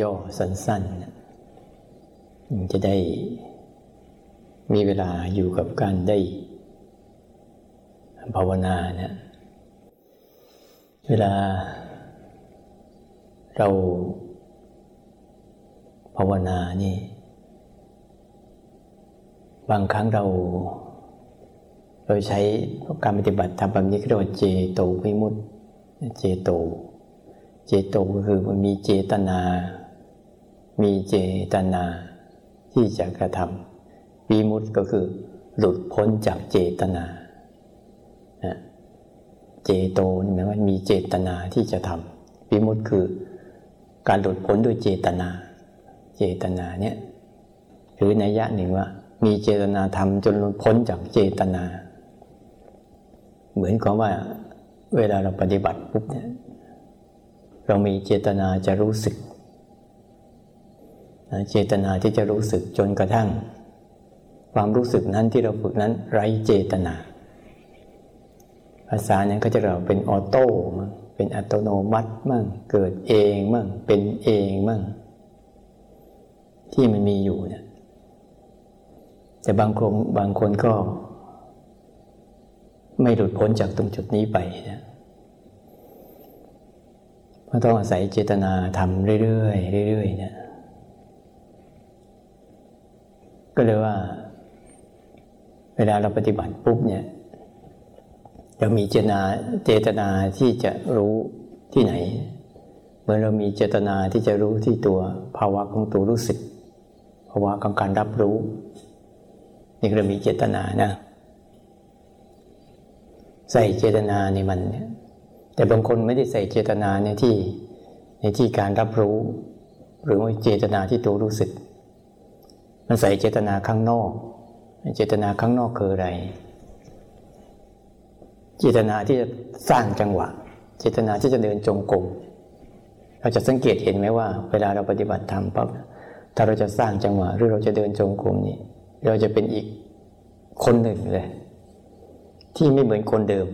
ย่อๆ สั้นๆ จะได้มีเวลาอยู่กับการได้ภาวนาเนี่ยเวลาเราภาวนานี่ บางครั้งเราเราใช้การปฏิบัติทำแบบนี้เรียกว่าเจโตวิมุตติเจโต เจโตก็คือมันมีเจตนา มีเจตนาที่จะกระทำวิมุตติก็คือ หลุดพ้นจากเจตนา เจโตนี่หมายว่ามีเจตนาที่จะทำวิมุตติคือ การหลุดพ้นด้วยเจตนา เจตนาเนี่ยหรือนัยยะหนึ่งว่า มีเจตนาทำจนหลุดพ้นจากเจตนา เหมือนกับว่า เวลาเราปฏิบัติปุ๊บเนี่ยเรามีเจตนาจะรู้สึก เจตนาที่จะรู้สึกจนกระทั่ง ความรู้สึกนั้นที่เราฝึกนั้นไร้เจตนา ภาษาเนี่ยก็จะเราเป็นออโต้มั่งเป็นอัตโนมัติมั่งเกิดเองมั่งเป็นเองมั่งที่มันมีอยู่เนี่ยแต่บางคนบางคนก็ ไม่หลุดพ้นจากตรงจุดนี้ไปนะเพราะต้องอาศัยเจตนาทำเรื่อยๆเรื่อยๆเนี่ยก็ เลยว่า เวลาเราปฏิบัติปุ๊บเนี่ยเรามีเจตนาเจตนาที่จะรู้ที่ไหน เมื่อเรามีเจตนาที่จะรู้ที่ตัวภาวะของตัวรู้สึก ภาวะของการรับรู้ นี่เรามีเจตนานะ ใส่เจตนาในมันเนี่ยแต่บางคนไม่ได้ใส่เจตนาในที่ในที่การรับรู้ หรือว่าเจตนาที่ตัวรู้สึก มันใส่เจตนาข้างนอก เจตนาข้างนอกคืออะไร เจตนาที่จะสร้างจังหวะ เจตนาที่จะเดินจงกรมเราจะสังเกตเห็นไหมว่า เวลาเราปฏิบัติธรรมปั๊บถ้าเราจะสร้างจังหวะหรือเราจะเดินจงกรมนี่เราจะเป็นอีกคนหนึ่งเลย ที่ไม่เหมือนคนเดิม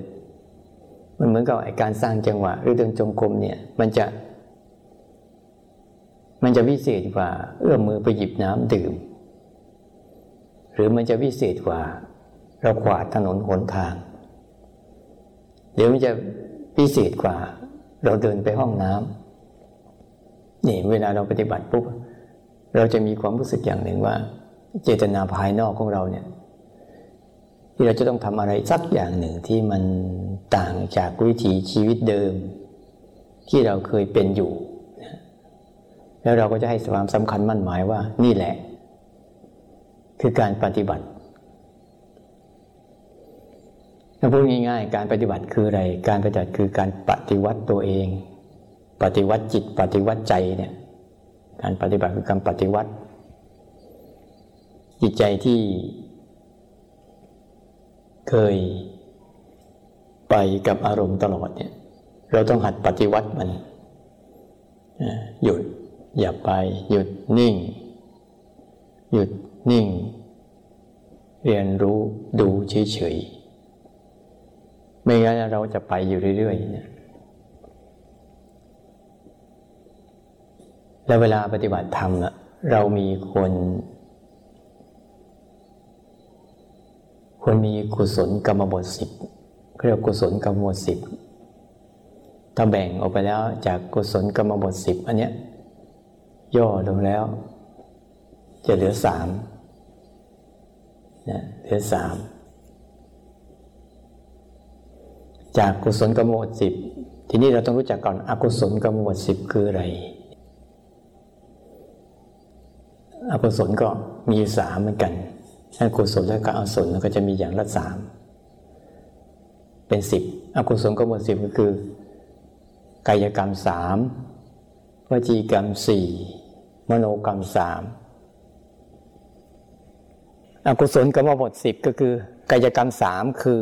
มันเหมือนกับการสร้างจังหวะ หรือเดินจงกรมเนี่ย มันจะ มันจะวิเศษกว่า เอื้อมมือไปหยิบน้ำดื่ม หรือมันจะวิเศษกว่า เราขวาดถนนหนทาง เดี๋ยวมันจะพิเศษกว่า เราเดินไปห้องน้ำนี่เวลาเราปฏิบัติปุ๊บเราจะมีความรู้สึกอย่างหนึ่งว่า เจตนาภายนอกของเราเนี่ย ที่เราจะต้องทำอะไรสักอย่างหนึ่งที่มันต่างจากวิถีชีวิตเดิม ที่เราเคยเป็นอยู่ แล้วเราก็จะให้ความสำคัญมั่นหมายว่านี่แหละ คือการปฏิบัติถ้าพูดง่าย ๆ การปฏิบัติคืออะไร การปฏิบัติคือการปฏิวัติตัวเอง ปฏิวัติจิต ปฏิวัติใจเนี่ย การปฏิบัติคือการปฏิวัติ จิตใจที่เคยไปกับอารมณ์ตลอดเนี่ย เราต้องหัดปฏิวัติมันหยุด อย่าไป หยุดนิ่ง หยุด นิ่ง เรียนรู้ดูเฉยๆ ไม่งั้นเราจะไปอยู่เรื่อยๆแล้วเวลาปฏิบัติธรรมเรามีคนคนมีกุศลกรรมบทสิบเรียกกุศลกรรมบทสิบถ้าแบ่งออกไปแล้วจากกุศลกรรมบทสิบอันเนี้ยย่อลงแล้ว จะเหลือสาม นะเหลือสามจากกุศลกรรมบทสิบทีนี้เราต้องรู้จักก่อนอกุศลกรรมบทสิบคืออะไร อกุศลก็มีสามเหมือนกันถ้ากุศลและกอกุศลก็จะมีอย่างละสามเป็นสิบอกุศลก็หมดสิบก็คือ กายกรรมสามวจีกรรมสี่มโนกรรมสาม อกุศลก็มาบทสิบก็คือ กายกรรมสามคือ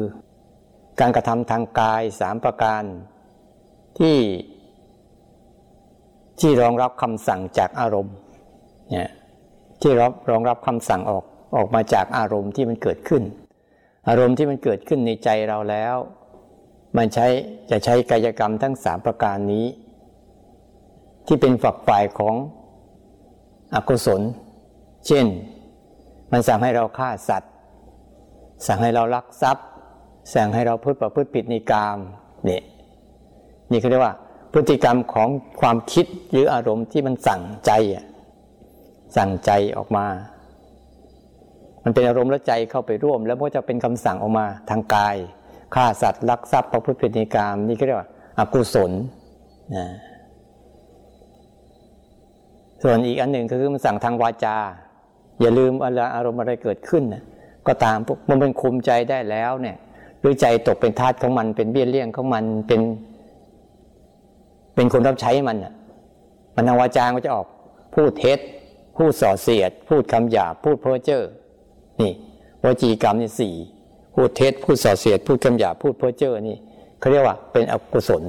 การกระทำทางกายสามประการ ที่ที่รองรับคำสั่งจากอารมณ์เนี่ยที่รับรองรับคำสั่งออกออกมาจากอารมณ์ที่มันเกิดขึ้น อารมณ์ที่มันเกิดขึ้นในใจเราแล้ว มันใช้จะใช้กายกรรมทั้งสามประการนี้ ที่เป็นฝักฝ่ายของอกุศล เช่น มันสั่งให้เราฆ่าสัตว์ สั่งให้เราลักทรัพย์ สั่งให้เราพูดประพฤติผิดในกามเนี่ยนี่เขาเรียกว่า พฤติกรรมของความคิดหรืออารมณ์ที่มันสั่งใจสั่งใจออกมา มันเป็นอารมณ์และใจเข้าไปร่วม แล้วก็จะเป็นคำสั่งออกมาทางกายฆ่าสัตว์ลักทรัพย์ประพฤติผิดในกามนี่ก็เรียกว่าอกุศลนะส่วนอีกอันหนึ่งคือมันสั่งทางวาจา อย่าลืมอารมณ์อะไรเกิดขึ้นนะก็ตามมันเป็นคุมใจได้แล้วเนี่ยหรือใจตกเป็นทาสของมันเป็นเบี้ยเลี้ยงของมันเป็น เป็นคนรับใช้มันอะมันทางวาจาก็จะออกพูดเท็จพูดส่อเสียด พูดคำหยาบพูดเพ้อเจ้อนี่วจีกรรมนี่สี่พูดเท็จพูดส่อเสียด พูดคำหยาบพูดเพ้อเจ้อนี่เขาเรียกว่าเป็นอกุศล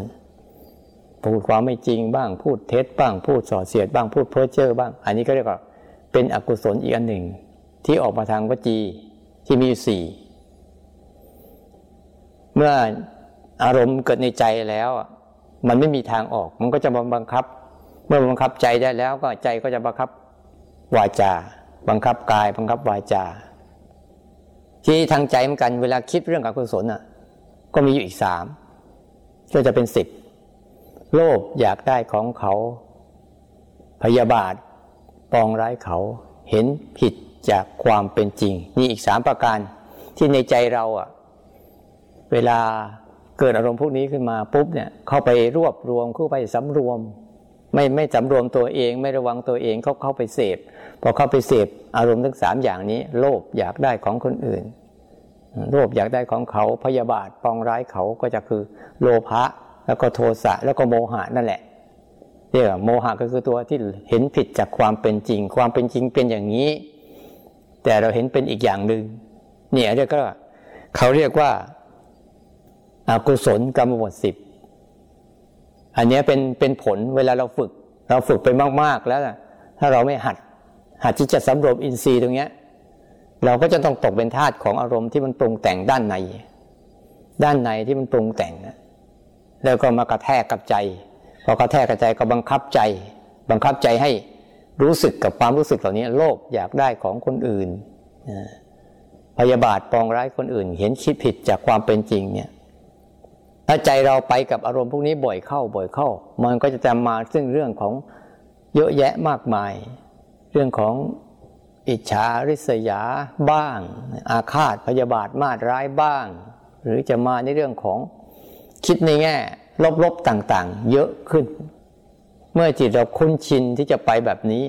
พูดความไม่จริงบ้างพูดเท็จบ้างพูดส่อเสียดบ้างพูดเพ้อเจ้อบ้าง อันนี้ก็เรียกว่า เป็นอกุศลอีกอันหนึ่ง ที่ออกมาทางวจีที่มีอยู่สี่เมื่ออารมณ์เกิดในใจแล้ว มันไม่มีทางออก มันก็จะบังคับ เมื่อบังคับใจได้แล้วก็ใจก็จะบังคับวาจา บังคับกาย บังคับวาจา ที่ทางใจเหมือนกันเวลาคิดเรื่องอกุศลอะ ก็มีอยู่อีกสามก็จะเป็นสิบโลภอยากได้ของเขา พยาบาท ปองร้ายเขาเห็นผิดจากความเป็นจริง นี่อีกสามประการที่ในใจเราอะ เวลาเกิดอารมณ์พวกนี้ขึ้นมาปุ๊บเนี่ยเข้าไปรวบรวมเข้าไปสำรวม ไม่ไม่สำรวมตัวเอง ไม่ระวังตัวเองเขาเข้าไปเสพพอเข้าไปเสพอารมณ์ทั้งสามอย่างนี้ โลภอยากได้ของคนอื่น โลภอยากได้ของเขาพยาบาทปองร้ายเขาก็จะคือโลภะแล้วก็โทสะแล้วก็โมหะนั่นแหละ เรียกว่าโมหะก็คือตัวที่เห็นผิดจากความเป็นจริง ความเป็นจริงเป็นอย่างนี้ แต่เราเห็นเป็นอีกอย่างหนึ่งเนี่ยเรียกก็เขาเรียกว่าอากุศลกรรมบทสิบอันนี้เป็นเป็นผลเวลาเราฝึก เราฝึกไปมาก ๆ แล้วถ้าเราไม่หัด หัดที่จะสำรวมอินทรีย์ตรงเนี้ย เราก็จะต้องตกเป็นทาสของอารมณ์ที่มันปรุงแต่งด้านใน ด้านในที่มันปรุงแต่งแล้วก็มากระแทกกับใจ พอกระแทกกับใจก็บังคับใจ บังคับใจให้รู้สึกกับความรู้สึกเหล่านี้โลภอยากได้ของคนอื่น พยาบาทปองร้ายคนอื่น เห็นคิดผิดจากความเป็นจริงเนี่ยถ้าใจเราไปกับอารมณ์พวกนี้บ่อยเข้าบ่อยเข้า มันก็จะจำมาซึ่งเรื่องของเยอะแยะมากมาย เรื่องของอิจฉาริษยาบ้าง อาฆาตพยาบาทมาดร้ายบ้าง หรือจะมาในเรื่องของคิดในแง่ ลบๆต่างๆ เยอะขึ้น เมื่อจิตเราคุ้นชินที่จะไปแบบนี้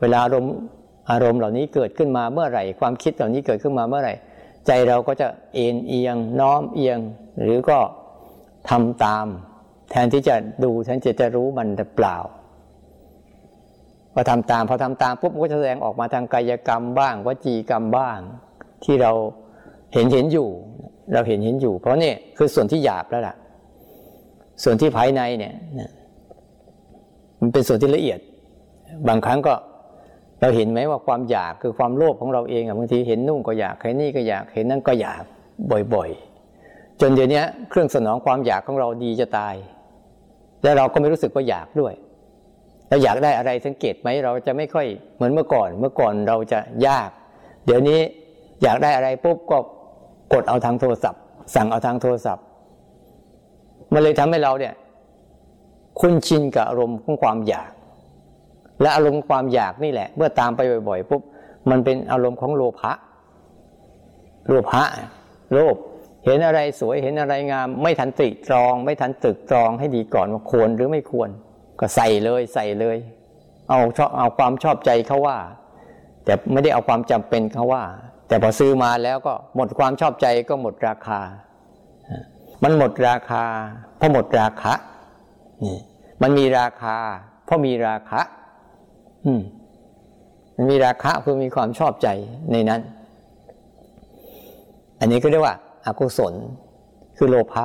เวลาอารมณ์อารมณ์เหล่านี้เกิดขึ้นมาเมื่อไหร่ ความคิดเหล่านี้เกิดขึ้นมาเมื่อไหร่ ใจเราก็จะเอ็นเอียง น้อมเอียง หรือก็ทำตาม แทนที่จะดูแทนที่จะรู้มันแต่เปล่าพอทำตามพอทำตามปุ๊บก็จะแสดงออกมาทางกายกรรมบ้างวจีกรรมบ้าง ที่เราเห็นเห็นอยู่ เราเห็นเห็นอยู่ เพราะนี่คือส่วนที่หยาบแล้วล่ะ ส่วนที่ภายในเนี่ยมันเป็นส่วนที่ละเอียด บางครั้งก็เราเห็นไหมว่าความอยากคือความโลภของเราเองอะบางทีเห็นนุ่งก็อยากเห็นนี่ก็อยากเห็นนั่นก็อยากบ่อยๆ จนเดี๋ยวนี้เครื่องสนองความอยากของเราดีจะตาย แล้วเราก็ไม่รู้สึกว่าอยากด้วยเราอยากได้อะไรสังเกตไหมเราจะไม่ค่อยเหมือนเมื่อก่อน เมื่อก่อนเราจะยาก เดี๋ยวนี้อยากได้อะไรปุ๊บก็กดเอาทางโทรศัพท์ สั่งเอาทางโทรศัพท์ มันเลยทำให้เราเนี่ย คุ้นชินกับอารมณ์ของความอยาก และอารมณ์ความอยากนี่แหละ เมื่อตามไปบ่อยๆปุ๊บมันเป็นอารมณ์ของโลภะโลภะโลภเห็นอะไรสวยเห็นอะไรงาม ไม่ทันติตรอง ไม่ทันตึกตรองให้ดีก่อนว่าควรหรือไม่ควร ก็ใส่เลยใส่เลย เอาชอบเอาความชอบใจเขาว่า แต่ไม่ได้เอาความจำเป็นเขาว่า แต่พอซื้อมาแล้วก็หมดความชอบใจก็หมดราคา มันหมดราคา เพราะหมดราคะนี่มันมีราคา เพราะมีราคะ อืม มันมีราคะคือมีความชอบใจในนั้น อันนี้ก็เรียกว่าอากุศล คือโลภะ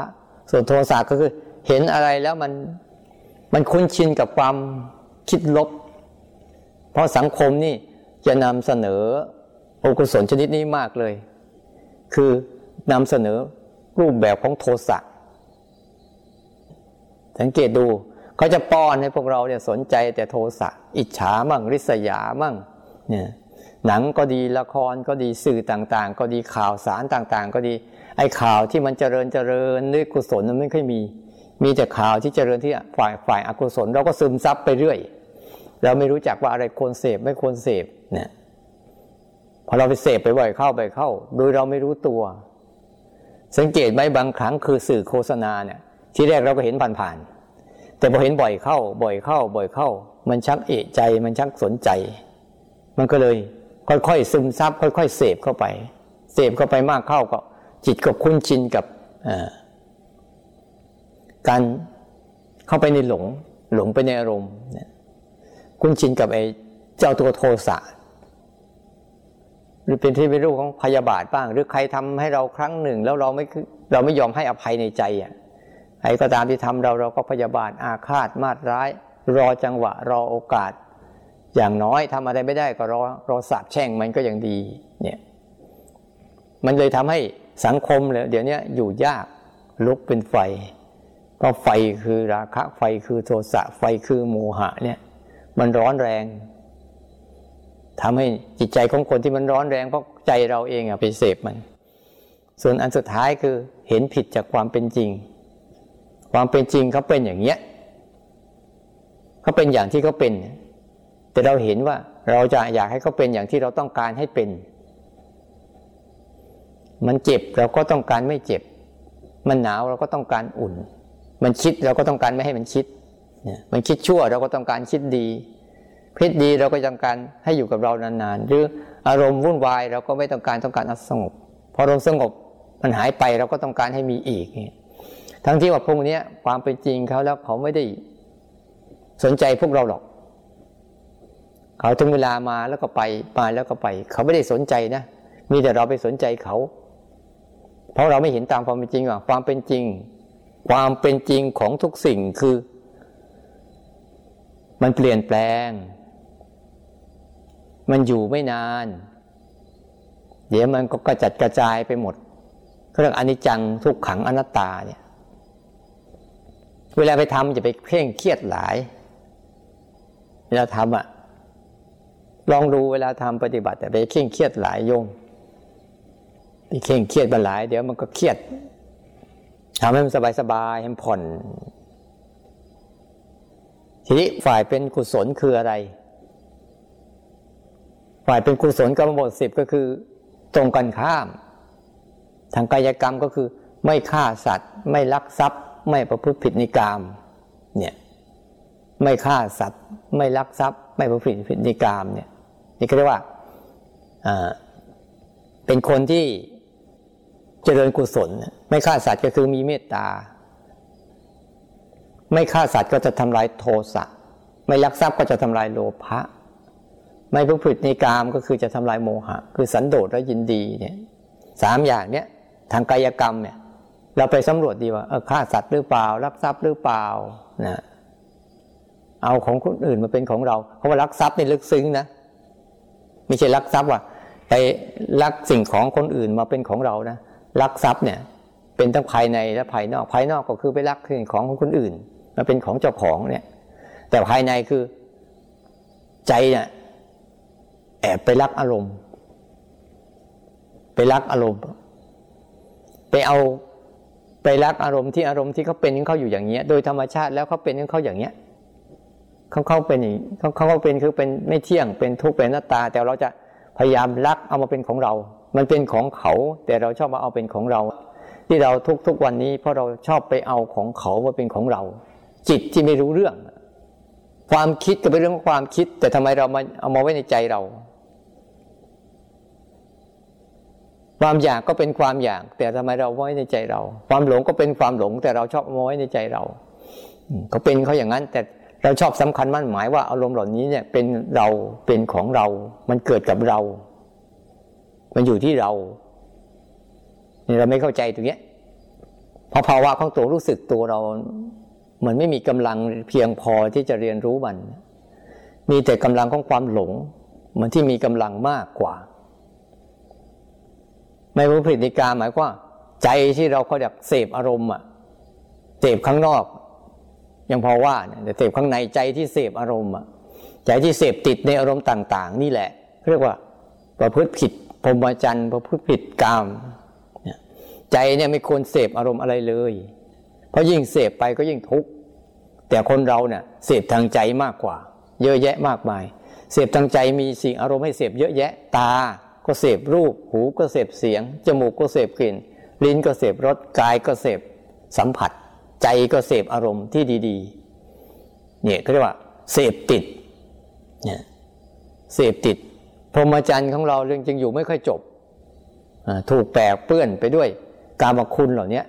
ส่วนโทสะก็คือ เห็นอะไรแล้วมันมันคุ้นชินกับความคิดลบ เพราะสังคมนี่จะนำเสนออกุศลชนิดนี้มากเลย คือนำเสนอ รูปแบบของโทสะสังเกตดูเขาจะป้อนให้พวกเราเนี่ยสนใจแต่โทสะอิจฉามั่งริษยามั่งเนี่ยหนังก็ดีละครก็ดีสื่อต่างๆ ก็ดีข่าวสารต่างๆ ก็ดี ไอ้ข่าวที่มันเจริญเจริญด้วยกุศลมันไม่ค่อยมี มีแต่ข่าวที่เจริญที่ฝ่ายฝ่ายอกุศลเราก็ซึมซับไปเรื่อย เราไม่รู้จักว่าอะไรควรเสพไม่ควรเสพเนี่ยพอเราไปเสพไปบ่อยเข้าไปเข้า โดยเราไม่รู้ตัว สังเกตไหมบางครั้งคือสื่อโฆษณาเนี่ย ที่แรกเราก็เห็นผ่านๆแต่พอเห็นบ่อยเข้า บ่อยเข้า บ่อยเข้า มันชักเอะใจ มันชักสนใจ มันก็เลยค่อยๆซึมซับค่อยๆเสพเข้าไป เสพเข้าไปมากเข้าก็ จิตก็คุ้นชินกับการเข้าไปในหลง หลงไปในอารมณ์คุ้นชินกับไอ้เจ้าตัวโทสะ หรือเป็นที่ไม่รู้ของพยาบาทบ้าง หรือใครทำให้เราครั้งหนึ่ง แล้วเราไม่เราไม่ยอมให้อภัยในใจอะใครก็ตามที่ทำเราเราก็พยาบาทอาฆาตมาดร้าย รอจังหวะรอโอกาส อย่างน้อยทำอะไรไม่ได้ก็รอรอสาบแช่งมันก็ยังดีเนี่ยมันเลยทำให้สังคมเลยเดี๋ยวนี้อยู่ยากลุกเป็นไฟเพราะไฟคือราคะไฟคือโทสะไฟคือโมหะเนี่ย มันร้อนแรง ทำให้จิตใจของคนที่มันร้อนแรงเพราะใจเราเองอะไปเสพมัน ส่วนอันสุดท้ายคือเห็นผิดจากความเป็นจริง ความเป็นจริงเขาเป็นอย่างเนี้ยเขาเป็นอย่างที่เขาเป็น แต่เราเห็นว่าเราจะอยากให้เขาเป็นอย่างที่เราต้องการให้เป็น มันเจ็บเราก็ต้องการไม่เจ็บ มันหนาวเราก็ต้องการอุ่น มันคิดเราก็ต้องการไม่ให้มันคิด มันคิดชั่วเราก็ต้องการคิดดี พศดีเราก็ต้องการให้อยู่กับเรานานๆ หรืออารมณ์วุ่นวายเราก็ไม่ต้องการต้องการสงบ พออารมณ์สงบมันหายไปเราก็ต้องการให้มีอีกทั้งที่ว่าพวกนี้ความเป็นจริงเขาแล้วเขาไม่ได้สนใจพวกเราหรอก เขาถึงเวลามาแล้วก็ไปมาแล้วก็ไป เขาไม่ได้สนใจนะ มีแต่เราไปสนใจเขา เพราะเราไม่เห็นตามความเป็นจริงว่าความเป็นจริง ความเป็นจริงของทุกสิ่งคือ มันเปลี่ยนแปลง มันอยู่ไม่นาน เดี๋ยวมันก็กระจัดกระจายไปหมดเรื่องอนิจจังทุกขังอนัตตาเนี่ยเวลาไปทำจะไปเคร่งเครียดหลายเวลาทำอะลองดูเวลาทำปฏิบัติแต่ไปเคร่งเครียดหลายโยมไปเคร่งเครียดมาหลาย เดี๋ยวมันก็เครียดทำให้มันสบายสบายให้ผ่อน ทีนี้ฝ่ายเป็นกุศลคืออะไร ฝ่ายเป็นกุศลกรรมบทสิบก็คือ ตรงกันข้าม ทางกายกรรมก็คือ ไม่ฆ่าสัตว์ ไม่ลักทรัพย์ ไม่ประพฤติผิดในกาม เนี่ย ไม่ฆ่าสัตว์ ไม่ลักทรัพย์ ไม่ประพฤติผิดในกาม เนี่ย นี่ก็เรียกว่าเป็นคนที่เจริญกุศล ไม่ฆ่าสัตว์ก็คือมีเมตตา ไม่ฆ่าสัตว์ก็จะทำลายโทสะ ไม่ลักทรัพย์ก็จะทำลายโลภะ ไม่ประพฤติในกามก็คือจะทำลายโมหะ คือสันโดษและยินดีเนี่ยสามอย่างเนี้ยทางกายกรรมเนี่ย เราไปสำรวจดีว่าฆ่าสัตว์หรือเปล่าลักทรัพย์หรือเปล่านะเอาของคนอื่นมาเป็นของเราเพราะว่าลักทรัพย์ในลึกซึ้งนะไม่ใช่ลักทรัพย์ว่าไปลักสิ่งของคนอื่นมาเป็นของเรานะลักทรัพย์เนี่ย เป็นทั้งภายในและภายนอกภายนอกก็คือไปลักสิ่งของของคนอื่นมาเป็นของเจ้าของเนี่ย แต่ภายในคือใจเนี่ย แอบไปลักอารมณ์ ไปลักอารมณ์ ไปเอาไปรักอารมณ์ที่อารมณ์ที่เขาเป็นของเขาอยู่อย่างเงี้ย โดยธรรมชาติแล้วเขาเป็นของเขาอย่างเงี้ยเขาเขาเป็นอย่างเขาเขาเป็นคือเป็นไม่เที่ยงเป็นทุกข์เป็นหน้าตา แต่เราจะพยายามรักเอามาเป็นของเรา มันเป็นของเขา แต่เราชอบมาเอาเป็นของเรา ที่เราทุกทุกวันนี้ เพราะเราชอบไปเอาของเขามาเป็นของเรา จิตที่ไม่รู้เรื่อง ความคิดก็เป็นเรื่องของความคิด แต่ทำไมเรามาเอามาไว้ในใจเรา ความอยากก็เป็นความอยาก แต่ทำไมเราไว้ในใจเรา ความหลงก็เป็นความหลง แต่เราชอบเอาไว้ในใจเราเขาเป็นเขาอย่างนั้น แต่เราชอบสำคัญมั่นหมายว่าอารมณ์เหล่านี้เนี่ยเป็นเราเป็นของเรา มันเกิดกับเรา มันอยู่ที่เรานี่เราไม่เข้าใจตรงนี้เพราะภาวะของตัวรู้สึกตัวเราเหมือนไม่มีกำลังเพียงพอที่จะเรียนรู้มัน มีแต่กำลังของความหลงเหมือนที่มีกำลังมากกว่า ไม่รู้พฤติการหมายว่าใจที่เราเขาอยากเสพอารมณ์อะเสพข้างนอก ยังพอว่าแต่เสพข้างในใจที่เสพอารมณ์อะใจที่เสพติดในอารมณ์ต่าง ๆ นี่แหละ เรียกว่าประพฤติผิดพรหมจรรย์ประพฤติผิดกามใจเนี่ยไม่ควรเสพอารมณ์อะไรเลย เพราะยิ่งเสพไปก็ยิ่งทุกข์แต่คนเราเนี่ยเสพทางใจมากกว่า เยอะแยะมากมาย เสพทางใจมีสิ่งอารมณ์ให้เสพเยอะแยะตา ก็เสพรูป หูก็เสพเสียง จมูกก็เสพกลิ่น ลิ้นก็เสพรส กายก็เสพสัมผัส ใจก็เสพอารมณ์ที่ดี ๆ เนี่ยเขาเรียกว่า เสพติด เนี่ยเสพติด พรหมจรรย์ของเราเรื่องจึงอยู่ไม่ค่อยจบ ถูกแปกเปื้อนไปด้วยกามคุณเหล่านี้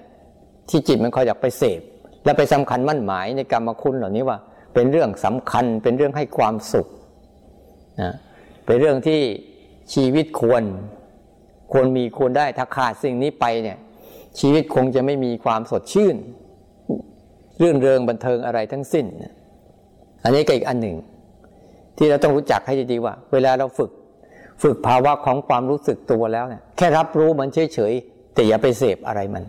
ที่จิตมันคอยอยากไปเสพ และไปสำคัญมั่นหมายในกรรมคุณเหล่านี้ว่า เป็นเรื่องสำคัญเป็นเรื่องให้ความสุขนะเป็นเรื่องที่ ชีวิตควรควรมีควรได้ถ้าขาดสิ่งนี้ไปเนี่ย ชีวิตคงจะไม่มีความสดชื่นเรื่องเริงบันเทิงอะไรทั้งสิ้น อันนี้ก็อีกอันหนึ่ง ที่เราต้องรู้จักให้ดีๆว่า เวลาเราฝึก ฝึกภาวะของความรู้สึกตัวแล้วเนี่ยแค่รับรู้มันเฉยๆแต่อย่าไปเสพอะไรมัน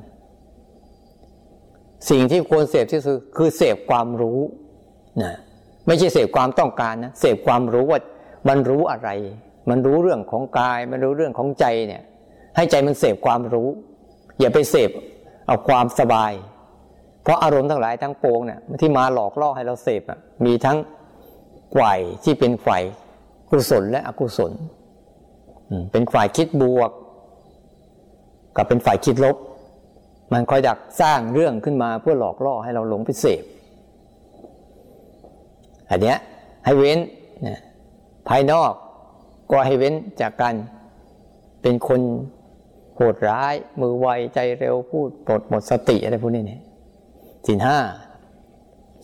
สิ่งที่ควรเสพที่สุดคือเสพความรู้นะไม่ใช่เสพความต้องการนะเสพความรู้ว่ามันรู้อะไร มันรู้เรื่องของกาย มันรู้เรื่องของใจเนี่ย ให้ใจมันเสพความรู้ อย่าไปเสพเอาความสบาย เพราะอารมณ์ทั้งหลายทั้งปวงเนี่ยที่มาหลอกล่อให้เราเสพมีทั้งฝ่ายที่เป็นฝ่ายกุศลและอกุศลเป็นฝ่ายคิดบวก กับเป็นฝ่ายคิดลบ มันคอยดักสร้างเรื่องขึ้นมาเพื่อหลอกล่อให้เราหลงไปเสพอันเนี้ยให้เว้นภายนอก ก็ให้เว้นจากการเป็นคนโหดร้าย มือไวใจเร็วพูดปลดหมดสติอะไรพวกนี้เนี่ยสินห้า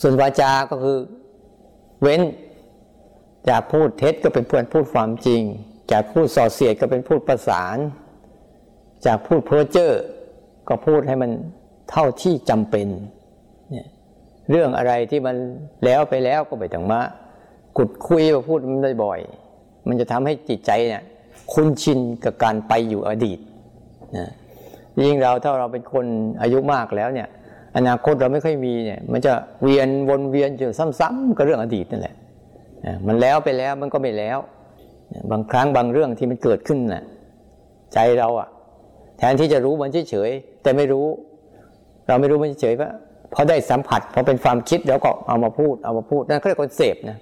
ส่วนวาจาก็คือ เว้น จากพูดเท็จก็เป็นเพื่อนพูดความจริง จากพูดส่อเสียดก็เป็นพูดประสาน จากพูดเพ้อเจ้อก็พูดให้มันเท่าที่จำเป็นเนี่ยเรื่องอะไรที่มันแล้วไปแล้วก็ไปถึงมาขุดคุยมาพูดมันได้บ่อย มันจะทำให้จิตใจเนี่ยคุ้นชินกับการไปอยู่อดีตนะยิ่งเราถ้าเราเป็นคนอายุมากแล้วเนี่ย อนาคตเราไม่ค่อยมีเนี่ย มันจะเวียนวนเวียนอยู่ซ้ำๆกับเรื่องอดีตนั่นแหละมันแล้วไปแล้วมันก็ไม่แล้ว บางครั้งบางเรื่องที่มันเกิดขึ้นน่ะใจเราอะ แทนที่จะรู้มันเฉยๆแต่ไม่รู้ เราไม่รู้มันเฉยๆว่าพอได้สัมผัสพอเป็นความคิดแล้วก็เอามาพูดเอามาพูดนั่นก็เรียกว่าเสพนะ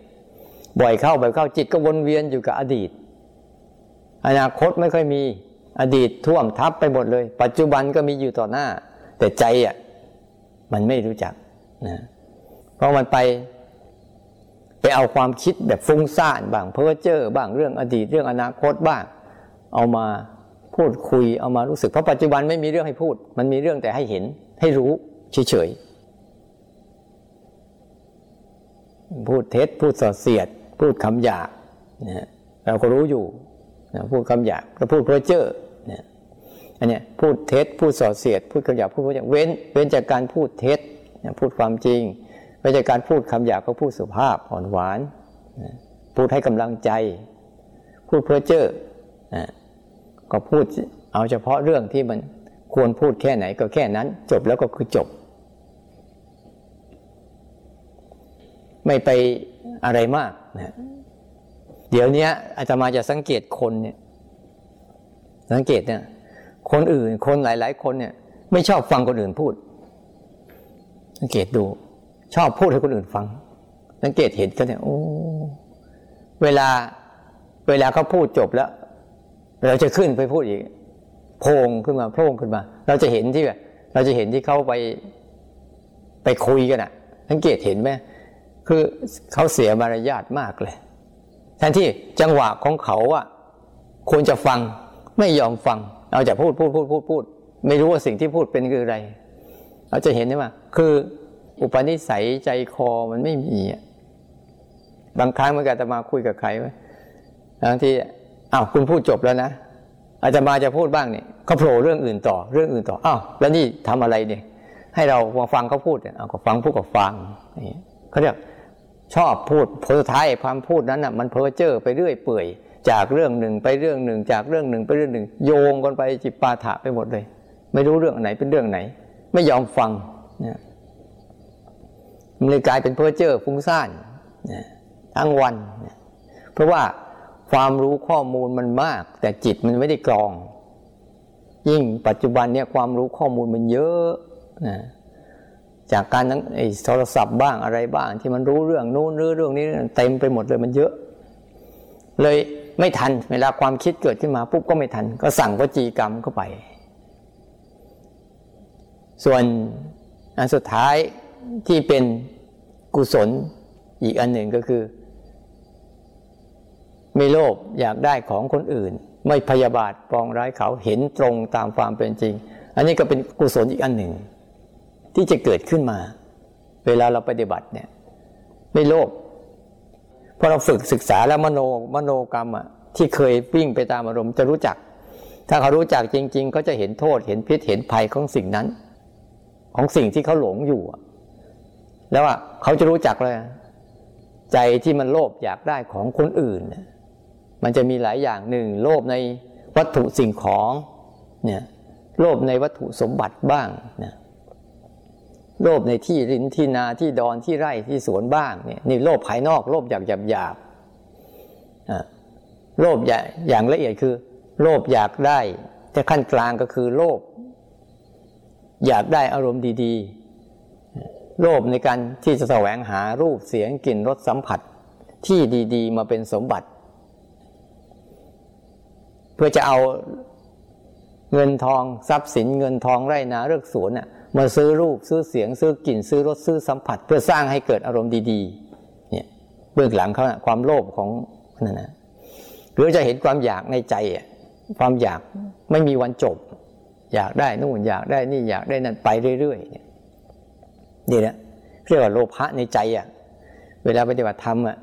บ่อยเข้าบ่อยเข้าจิตก็วนเวียนอยู่กับอดีต อนาคตไม่ค่อยมีอดีตท่วมทับไปหมดเลย ปัจจุบันก็มีอยู่ต่อหน้า แต่ใจอะมันไม่รู้จักนะเพราะมันไปไปเอาความคิดแบบฟุ้งซ่านบ้างเพ้อเจ้อบ้างเรื่องอดีตเรื่องอนาคตบ้าง เอามาพูดคุยเอามารู้สึกเพราะปัจจุบันไม่มีเรื่องให้พูด มันมีเรื่องแต่ให้เห็นให้รู้เฉยๆพูดเท็จพูดส่อเสียด พูดคำหยาบนะเราก็รู้อยู่นะพูดคำหยาบก็พูดเพ้อเจ้อนะอันนี้พูดเท็จพูดส่อเสียด พูดคำหยาบพูดเพ้อเจ้อเว้น เว้นจากการพูดเท็จพูดความจริงเว้นจากการพูดคำหยาบก็พูดสุภาพอ่อนหวานพูดให้กำลังใจ พูดเพ้อเจ้อก็พูดเอาเฉพาะเรื่องที่มันควรพูดแค่ไหนก็แค่นั้น จบแล้วก็คือจบ ไม่ไป อะไรมากนะเดี๋ยวนี้อาตมาจะสังเกตคนเนี่ย สังเกตเนี่ย คนอื่น คนหลาย ๆ คนเนี่ย ไม่ชอบฟังคนอื่นพูด สังเกตดู ชอบพูดให้คนอื่นฟัง สังเกตเห็นกันเนี่ยโอ้เวลา เวลาเขาพูดจบแล้ว เราจะขึ้นไปพูดอีกโพงขึ้นมาโพงขึ้นมา เราจะเห็นที่แบบเราจะเห็นที่เขาไปไปคุยกันอะสังเกตเห็นไหม คือเขาเสียมารยาทมากเลยแทนที่จังหวะของเขาอะควรจะฟังไม่ยอมฟังเราจะพูดพูดพูดพูดพูด ไม่รู้ว่าสิ่งที่พูดเป็นคืออะไร เราจะเห็นได้ว่าคืออุปนิสัยใจคอมันไม่มีบางครั้งเมื่อกี้จะมาคุยกับใครไว้บางทีอ้าวคุณพูดจบแล้วนะอาจารย์มาจะพูดบ้างเนี่ยเขาโผล่เรื่องอื่นต่อเรื่องอื่นต่ออ้าวแล้วนี่ทำอะไรเนี่ย ให้เราฟังเขาพูดเนี่ยเอาก็ฟังพูดกับฟังนี่เขาเรียก ชอบพูดผลท้ายความพูดนั้นน่ะมันเพ้อเจ้อไปเรื่อยเปื่อย จากเรื่องหนึ่งไปเรื่องหนึ่ง จากเรื่องหนึ่งไปเรื่องหนึ่ง โยงกันไปจิปาถะไปหมดเลย ไม่รู้เรื่องไหนเป็นเรื่องไหน ไม่ยอมฟังเนี่ยมันเลยกลายเป็นเพ้อเจ้อฟุ้งซ่านทั้งวัน เพราะว่าความรู้ข้อมูลมันมาก แต่จิตมันไม่ได้กรอง ยิ่งปัจจุบันเนี่ยความรู้ข้อมูลมันเยอะนะ จากการทั้งไอ้โทรศัพท์บ้างอะไรบ้าง ที่มันรู้เรื่องนู้นรู้เรื่องนี้เต็มไปหมดเลยมันเยอะ เลยไม่ทันเวลาความคิดเกิดขึ้นมาปุ๊บก็ไม่ทัน ก็สั่งวจีกรรมเข้าไป ส่วนอันสุดท้ายที่เป็นกุศลอีกอันหนึ่งก็คือ ไม่โลภอยากได้ของคนอื่น ไม่พยาบาทปองร้ายเขาเห็นตรงตามความเป็นจริง อันนี้ก็เป็นกุศลอีกอันหนึ่ง ที่จะเกิดขึ้นมา เวลาเราปฏิบัติเนี่ย ไม่โลภพอเราฝึกศึกษาแล้วมโนมโนกรรมอะที่เคยวิ่งไปตามอารมณ์จะรู้จัก ถ้าเขารู้จักจริง ๆ ก็จะเห็นโทษเห็นพิษเห็นภัยของสิ่งนั้น ของสิ่งที่เขาหลงอยู่แล้วอะเขาจะรู้จักเลยใจที่มันโลภอยากได้ของคนอื่น มันจะมีหลายอย่างหนึ่งโลภในวัตถุสิ่งของเนี่ยโลภในวัตถุสมบัติบ้างเนี่ย โลภในที่รินที่นาที่ดอนที่ไร่ที่สวนบ้างเนี่ยนี่โลภภายนอกโลภอยากหยาบหยาบโลภอย่างละเอียดคือ โลภอยากได้ แต่ขั้นกลางก็คือโลภอยากได้อารมณ์ดี ๆ โลภในการที่จะแสวงหารูปเสียงกลิ่นรสสัมผัสที่ดี ๆ มาเป็นสมบัติ เพื่อจะเอาเงินทองทรัพย์สินเงินทองไร่นาเลือกสวนน่ะ มาซื้อรูปซื้อเสียงซื้อกลิ่นซื้อรสซื้อสัมผัส เพื่อสร้างให้เกิดอารมณ์ดีๆ เนี่ยเบื้องหลังเขาความโลภของนั่นนะหรือจะเห็นความอยากในใจอะความอยากไม่มีวันจบ อยากได้นู่นอยากได้นี่อยากได้นั่นไปเรื่อยๆเนี่ยนี่นะเรียกว่าโลภะในใจอะเวลาปฏิบัติธรรมอะ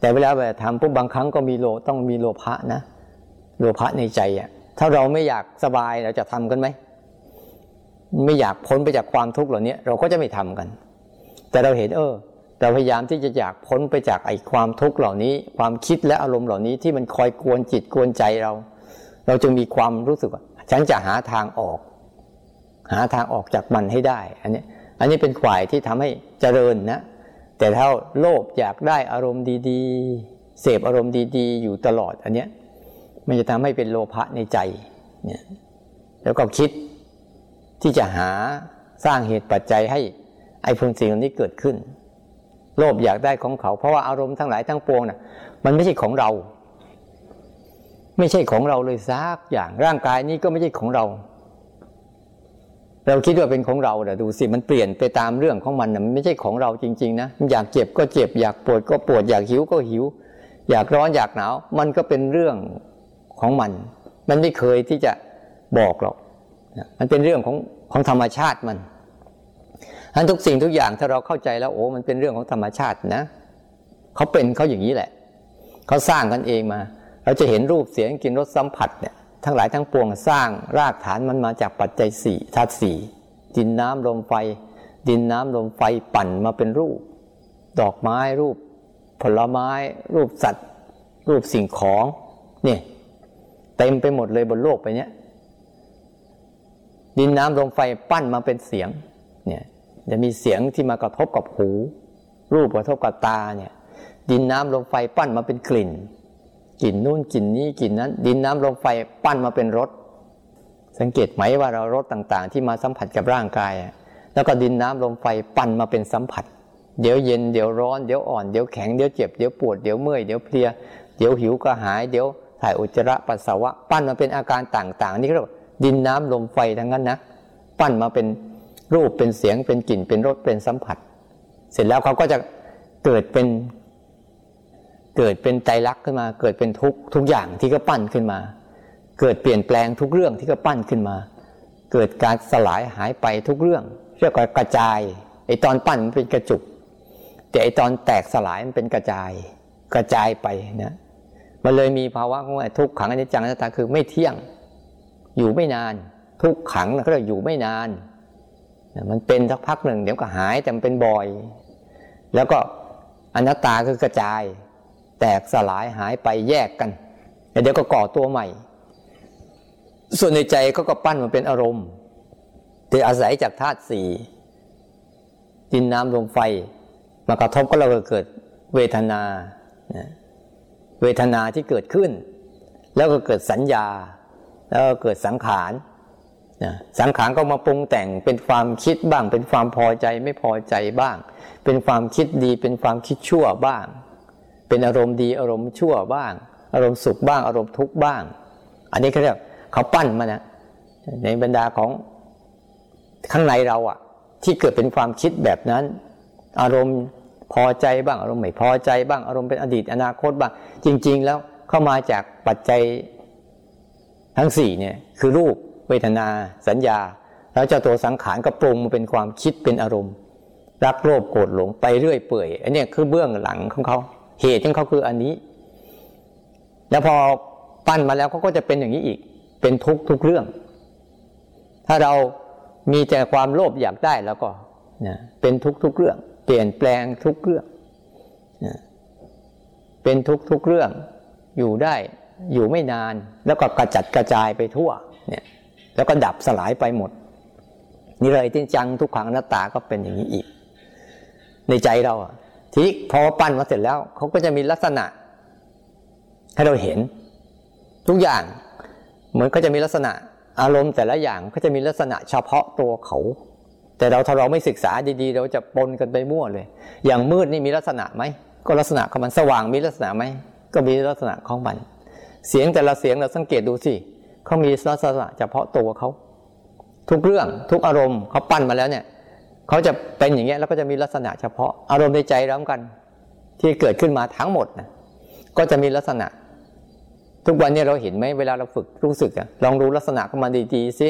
แต่เวลาปฏิบัติธรรมปุ๊บบางครั้งก็มีโลต้องมีโลภะนะโลภะในใจอะถ้าเราไม่อยากสบายเราจะทำกันไหม ไม่อยากพ้นไปจากความทุกข์เหล่านี้เราก็จะไม่ทำกัน แต่เราเห็นเออเราพยายามที่จะอยากพ้นไปจากไอ้ความทุกข์เหล่านี้ ความคิดและอารมณ์เหล่านี้ที่มันคอยกวนจิตกวนใจเรา เราจึงมีความรู้สึกว่าฉันจะหาทางออก หาทางออกจากมันให้ได้ อันนี้อันนี้เป็นขวายที่ทำให้เจริญนะ แต่ถ้าโลภอยากได้อารมณ์ดีๆ เสพอารมณ์ดีๆ อยู่ตลอดอันเนี้ยมันจะทำให้เป็นโลภะในใจเนี่ยแล้วก็คิด ที่จะหาสร้างเหตุปัจจัยให้ไอ้พวกสิ่งเหล่านี้เกิดขึ้น โลภอยากได้ของเขา เพราะว่าอารมณ์ทั้งหลายทั้งปวงน่ะ มันไม่ใช่ของเรา ไม่ใช่ของเราเลยซักอย่างร่างกายนี้ก็ไม่ใช่ของเรา เราคิดว่าเป็นของเราแต่ดูสิมันเปลี่ยนไปตามเรื่องของมันนะมันไม่ใช่ของเราจริง ๆ นะอยากเจ็บก็เจ็บ อยากปวดก็ปวดอยากหิวก็หิว อยากร้อนอยากหนาว มันก็เป็นเรื่องของมัน มันไม่เคยที่จะบอกหรอกมันเป็นเรื่องของ ของธรรมชาติมันทั้นทุกสิ่งทุกอย่างถ้าเราเข้าใจแล้วโอ้มันเป็นเรื่องของธรรมชาตินะเขาเป็นเขาอย่างนี้แหละเขาสร้างกันเองมา เราจะเห็นรูปเสียงกินรสสัมผัสเนี่ยทั้งหลายทั้งปวงสร้างรากฐานมันมาจากปัจจัยสี่ธาตุสี่ดินน้ำลมไฟ ดินน้ำลมไฟปั่นมาเป็นรูป ดอกไม้รูป ผลไม้ รูปสัตว์ รูปสิ่งของเนี่ยเต็มไปหมดเลยบนโลกไปเนี้ย ดินน้ำลมไฟปั้นมาเป็นเสียงเนี่ยจะมีเสียงที่มากระทบกับหู รูปกระทบกับตาเนี่ยดินน้ำลมไฟปั้นมาเป็นกลิ่นกลิ่นนู่นกลิ่นนี้กลิ่นนั้น ดินน้ำลมไฟปั้นมาเป็นรสสังเกตไหมว่าเรารสต่างๆ ที่มาสัมผัสกับร่างกาย แล้วก็ดินน้ำลมไฟปั้นมาเป็นสัมผัส เดี๋ยวเย็นเดี๋ยวร้อนเดี๋ยวอ่อนเดี๋ยวแข็งเดี๋ยวเจ็บเดี๋ยวปวดเดี๋ยวเมื่อยเดี๋ยวเพลียเดี๋ยวหิวก็หายเดี๋ยวถ่ายอุจจาระปัสสาวะปั้นมาเป็นอาการต่าง ๆ นี่เรียกว่า ดินน้ำลมไฟทั้งนั้นนะปั้นมาเป็นรูปเป็นเสียงเป็นกลิ่นเป็นรสเป็นสัมผัส เสร็จแล้วเขาก็จะเกิดเป็นเกิดเป็นใจรักขึ้นมา เกิดเป็นทุกทุกอย่างที่ก็ปั้นขึ้นมา เกิดเปลี่ยนแปลงทุกเรื่องที่ก็ปั้นขึ้นมา เกิดการสลายหายไปทุกเรื่องเรียกว่ากระจายไอตอนปั้นมันเป็นกระจุก แต่ไอตอนแตกสลายมันเป็นกระจาย กระจายไปนะมันเลยมีภาวะของทุกขังอนิจจังอนัตตาคือไม่เที่ยง อยู่ไม่นาน ทุกขังเขาเรียอยู่ไม่นาน มันเป็นสักพักหนึ่ง เดี๋ยวก็หายแต่มันเป็นบ่อย แล้วก็อนัตตาคือกระจาย แตกสลายหายไปแยกกันเดี๋ยวก็ก่อตัวใหม่ ส่วนในใจก็ก็ปั้นมันเป็นอารมณ์ที่อาศัยจากธาตุสี่ดินน้ำลมไฟ มากระทบก็เราก็เกิดเวทนา เวทนาที่เกิดขึ้น แล้วก็เกิดสัญญา แล้วกเกิดสังขารสังขารก็มาปรุงแต่งเป็นความคิดบ้าง เป็นความพอใจไม่พอใจบ้าง เป็นความคิดดี เป็นความคิดชั่วบ้าง เป็นอารมณ์ดีอารมณ์ชั่วบ้าง อารมณ์สุขบ้าง อารมณ์ทุกข์บ้าง อันนี้เขาเรียกเขาปั้นมานะในบรรดาของข้างในเราอะที่เกิดเป็นความคิดแบบนั้น อารมณ์พอใจบ้าง อารมณ์ไม่พอใจบ้างอารมณ์เป็นอดีตอนาคตบ้าง จริง ๆ แล้วเข้ามาจากปัจจัย ทั้งสี่เนี่ยคือรูปเวทนา สัญญา แล้วเจ้าตัวสังขารก็ปรุงมาเป็นความคิดเป็นอารมณ์ รักโลภโกรธหลงไปเรื่อยเปื่อยอันนี้คือเบื้องหลังของเขาเหตุของเขาคืออันนี้ แล้วพอปั้นมาแล้วเขาก็จะเป็นอย่างนี้อีก เป็นทุกทุกเรื่อง ถ้าเรามีแต่ความโลภอยากได้แล้วก็นะเป็นทุกทุกเรื่อง เปลี่ยนแปลงทุกเรื่องนะเป็นทุกทุกเรื่องอยู่ได้ อยู่ไม่นานแล้วก็กระจัดกระจายไปทั่วเนี่ยแล้วก็ดับสลายไปหมด นี่เลยที่จังทุกขังหน้าตาก็เป็นอย่างนี้อีก ในใจเราทีพอปั้นมาเสร็จแล้วเขาก็จะมีลักษณะ ให้เราเห็น ทุกอย่างเหมือนก็จะมีลักษณะ อารมณ์แต่ละอย่างก็จะมีลักษณะเฉพาะตัวเขา แต่เราถ้าเราไม่ศึกษาดีๆ เราจะปนกันไปมั่วเลย อย่างมืดนี่มีลักษณะไหมก็ลักษณะของมันสว่างมีลักษณะไหมก็มีลักษณะของมัน เสียงแต่ละเสียงเราสังเกตดูสิเขามีลักษณะเฉพาะตัวเขาทุกเรื่องทุกอารมณ์เขาปั้นมาแล้วเนี่ยเขาจะเป็นอย่างเงี้ยแล้วก็จะมีลักษณะเฉพาะอารมณ์ในใจร้องกัน ที่เกิดขึ้นมาทั้งหมดนะก็จะมีลักษณะ ทุกวันนี้เราเห็นไหมเวลาเราฝึกรู้สึกอะลองดูลักษณะของมันดีๆสิ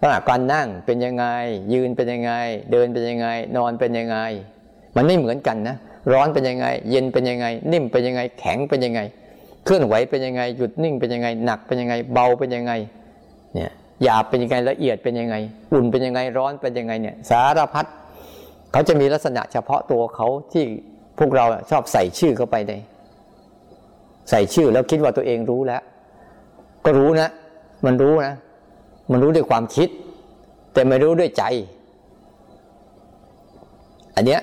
ลักษณะการนั่งเป็นยังไง ยืนเป็นยังไง เดินเป็นยังไง นอนเป็นยังไง มันไม่เหมือนกันนะร้อนเป็นยังไง เย็นเป็นยังไง นิ่มเป็นยังไง แข็งเป็นยังไง เคลื่อนไหวเป็นยังไง หยุดนิ่งเป็นยังไง หนักเป็นยังไง เบาเป็นยังไง เนี่ยหยาบเป็นยังไงละเอียดเป็นยังไง อุ่นเป็นยังไงร้อนเป็นยังไงเนี่ยสารพัดเขาจะมีลักษณะเฉพาะตัวเขาที่พวกเราชอบใส่ชื่อเข้าไปในใส่ชื่อแล้วคิดว่าตัวเองรู้แล้ว ก็รู้นะ มันรู้นะ มันรู้ด้วยความคิด แต่ไม่รู้ด้วยใจ อันเนี้ย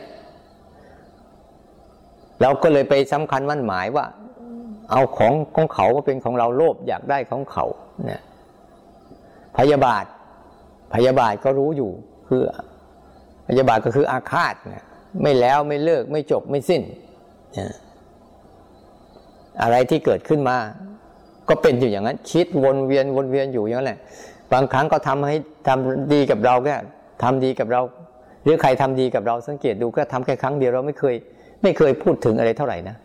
เราก็เลยไปสำคัญมั่นหมายว่า เอาของของเขามาเป็นของเราโลภอยากได้ของเขาเนี่ยพยาบาท พยาบาทก็รู้อยู่คือพยาบาทก็คืออาฆาตเนี่ยไม่แล้วไม่เลิกไม่จบไม่สิ้นเนี่ยอะไรที่เกิดขึ้นมา ก็เป็นอยู่อย่างนั้น คิดวนเวียนวนเวียนอยู่อย่างนั้นแหละบางครั้งก็ทำให้ทำดีกับเราแค่ทำดีกับเรา หรือใครทำดีกับเราสังเกตดูก็ทำแค่ครั้งเดียวเราไม่เคย ไม่เคยพูดถึงอะไรเท่าไหร่นะ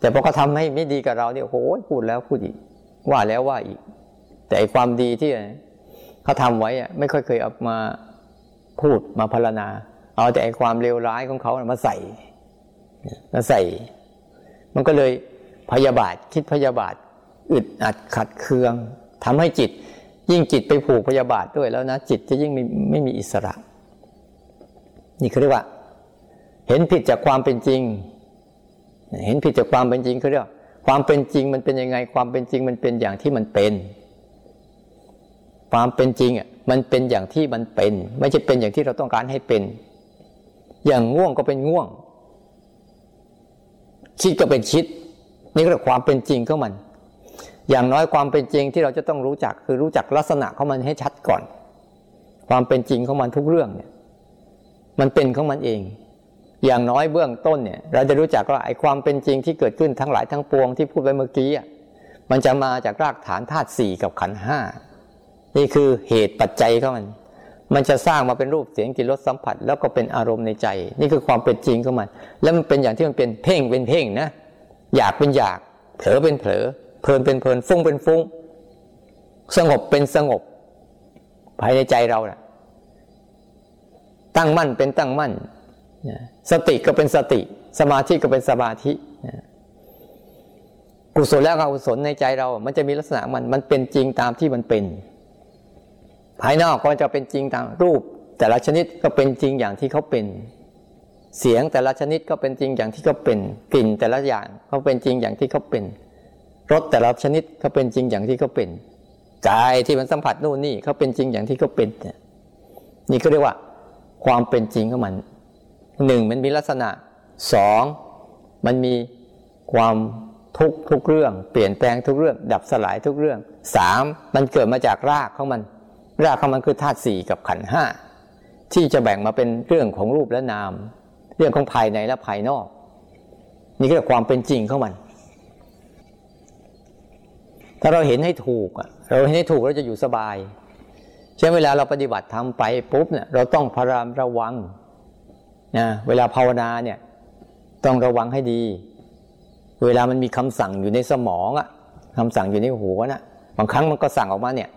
แต่พอเขาทาให้ไม่ดีกับเราเนี่ยโอ้โหพูดแล้วพูดอีก ว่าแล้วว่าอีก แต่ความดีที่เขาทำไว้อะไม่ค่อยเคยเอามาพูดมาพรรณนาเอาแต่ความเลวร้ายของเขามาใส่มาใส่ มันก็เลยพยาบาทคิดพยาบาทอึดอัดขัดเคืองทำให้จิต ยิ่งจิตไปผูกพยาบาทด้วยแล้วนะจิตจะยิ่งไม่ไม่มีอิสระ นี่คือเรียกว่า เห็นผิดจากความเป็นจริง เห็นผิดจากความเป็นจริงคือเรียกความเป็นจริงมันเป็นยังไง ความเป็นจริงมันเป็นอย่างที่มันเป็น ความเป็นจริงอะมันเป็นอย่างที่มันเป็น ไม่ใช่เป็นอย่างที่เราต้องการให้เป็น อย่างง่วงก็เป็นง่วง คิดก็เป็นคิด นี่ก็คือความเป็นจริงของมัน อย่างน้อยความเป็นจริงที่เราจะต้องรู้จักคือรู้จักลักษณะของมันให้ชัดก่อน ความเป็นจริงของมันทุกเรื่องเนี่ย มันเป็นของมันเอง อย่างน้อยเบื้องต้นเนี่ย เราจะรู้จักว่าไอ้ความเป็นจริงที่เกิดขึ้นทั้งหลายทั้งปวงที่พูดไปเมื่อกี้มันจะมาจากรากฐานธาตุสี่กับขันห้านี่คือเหตุปัจจัยของมัน มันจะสร้างมาเป็นรูปเสียงกลิ่นรสสัมผัส แล้วก็เป็นอารมณ์ในใจ นี่คือความเป็นจริงของมัน แล้วมันเป็นอย่างที่มันเป็นเพ่งเป็นเพ่งนะอยากเป็นอยาก เผลอเป็นเผลอ เพลินเป็นเพลินฟุ้งเป็นฟุ้ง สงบเป็นสงบ ภายในใจเราแหละตั้งมั่นเป็นตั้งมั่น สติก็เป็นสติ สมาธิก็เป็นสมาธิกุศลและอกุศลในใจเรา มันจะมีลักษณะมันมันเป็นจริงตามที่มันเป็น ภายนอกก็จะเป็นจริงตามรูป แต่ละชนิดก็เป็นจริงอย่างที่เขาเป็น เสียงแต่ละชนิดก็เป็นจริงอย่างที่เขาเป็น กลิ่นแต่ละอย่างเขาเป็นจริงอย่างที่เขาเป็นรสแต่ละชนิดเขาเป็นจริงอย่างที่เขาเป็นกายที่มันสัมผัสนู่นนี่เขาเป็นจริงอย่างที่เขาเป็นนี่ก็เรียกว่า ความเป็นจริงของมัน หนึ่งมันมีลักษณะสองมันมีความทุกทุกเรื่อง เปลี่ยนแปลงทุกเรื่อง ดับสลายทุกเรื่องสามมันเกิดมาจากรากของมัน รากของมันคือธาตุสี่กับขันห้าที่จะแบ่งมาเป็นเรื่องของรูปและนาม เรื่องของภายในและภายนอก นี่คือความเป็นจริงของมัน ถ้าเราเห็นให้ถูกเราเห็นให้ถูกเราจะอยู่สบายใช่นเวลาเราปฏิบัติทำไปปุ๊บเนี่ยเราต้องพยายามระวัง นะเวลาภาวนาเนี่ยต้องระวังให้ดี เวลามันมีคำสั่งอยู่ในสมองอะคำสั่งอยู่ในหัวนะ่ะบางครั้งมันก็สั่งออกมาเนี่ย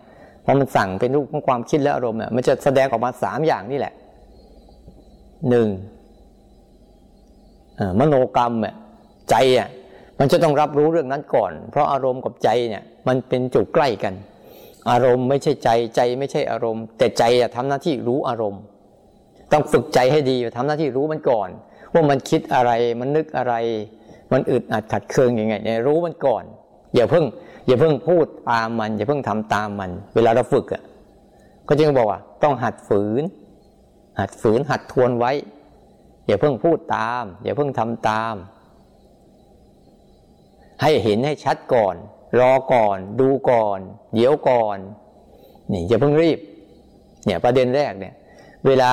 พอมันสั่งเป็นรูปของความคิดและอารมณ์เนี่ยมันจะแสดงออกมาสามอย่างนี่แหละหนึ่งมโนกรรมเนี่ยใจอะมันจะต้องรับรู้เรื่องนั้นก่อน เพราะอารมณ์กับใจเนี่ยมันเป็นจุดใกล้กัน อารมณ์ไม่ใช่ใจใจไม่ใช่อารมณ์ แต่ใจอะทำหน้าที่รู้อารมณ์ ต้องฝึกใจให้ดีทำหน้าที่รู้มันก่อน ว่ามันคิดอะไรมันนึกอะไร มันอึดอัดขัดเคืองยังไงเนี่ยรู้มันก่อนอย่าเพิ่ง อย่าเพิ่งพูดตามมัน อย่าเพิ่งทำตามมัน เวลาเราฝึกอะก็จึงบอกว่า ต้องหัดฝืน หัดฝืนหัดทวนไว้ อย่าเพิ่งพูดตาม อย่าเพิ่งทำตาม ให้เห็นให้ชัดก่อน รอก่อน ดูก่อน เดี๋ยวก่อนนี่อย่าเพิ่งรีบ เนี่ยประเด็นแรกเนี่ย เวลา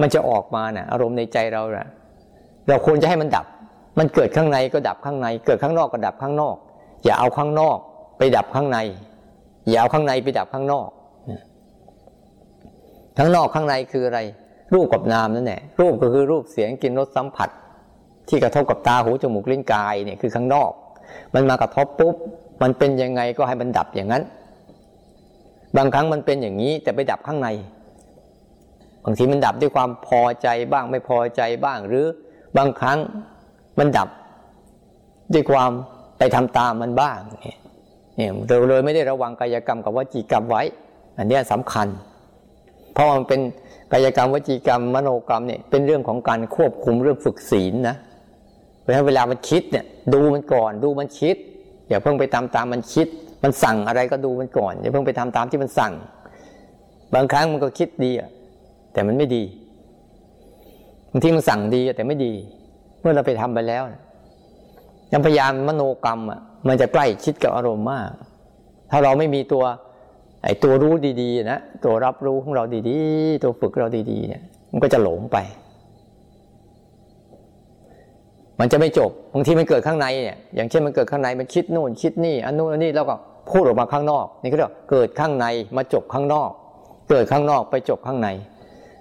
มันจะออกมานี่ยอารมณ์ในใจเราเน่ะ เราควรจะให้มันดับ มันเกิดข้างในก็ดับข้างใน เกิดข้างนอกก็ดับข้างนอก อย่าเอาข้างนอก ไปดับข้างใน อย่าเอาข้างในไปดับข้างนอกข้างนอกข้างในคืออะไร รูปกับนามนั่นแหละรูปก็คือรูปเสียงกลิ่นรสสัมผัส ที่กระทบกับตาหูจมูกลิ้นกายเนี่ยคือข้างนอก มันมากระทบปุ๊บมันเป็นยังไงก็ให้มันดับอย่างนั้น บางครั้งมันเป็นอย่างนี้แต่ไปดับข้างใน บางทีมันดับด้วยความพอใจบ้างไม่พอใจบ้าง หรือบางครั้งมันดับด้วยความไปทำตามมันบ้างเนี่ยเราเลยไม่ได้ระวังกายกรรมกับวจีกรรมไว้ อันนี้สำคัญ เพราะมันเป็นกายกรรมวจีกรรมมโนกรรมเนี่ยเป็นเรื่องของการควบคุมเรื่องฝึกศีลนะเพราะฉะนั้นเวลามันคิดเนี่ยดูมันก่อนดูมันคิด อย่าเพิ่งไปตามตามมันคิด มันสั่งอะไรก็ดูมันก่อนอย่าเพิ่งไปทำตามที่มันสั่ง บางครั้งมันก็คิดดีอะ แต่มันไม่ดีบางทีมันสั่งดีแต่ไม่ดี เมื่อเราไปทำไปแล้วยังพยายามมโนกรรมอะ มันจะใกล้ชิดกับอารมณ์มาก ถ้าเราไม่มีตัวไอ้ตัวรู้ดีๆนะตัวรับรู้ของเราดีๆ ตัวฝึกเราดีๆ เนี่ย มันก็จะหลงไป มันจะไม่จบบางทีมันเกิดข้างในเนี่ยอย่างเช่นมันเกิดข้างในมันคิดนู่นคิดนี่อันนู้นอันนี้แล้วก็พูดออกมาข้างนอก นี่ก็เรียกเกิดข้างในมาจบข้างนอก เกิดข้างนอกไปจบข้างใน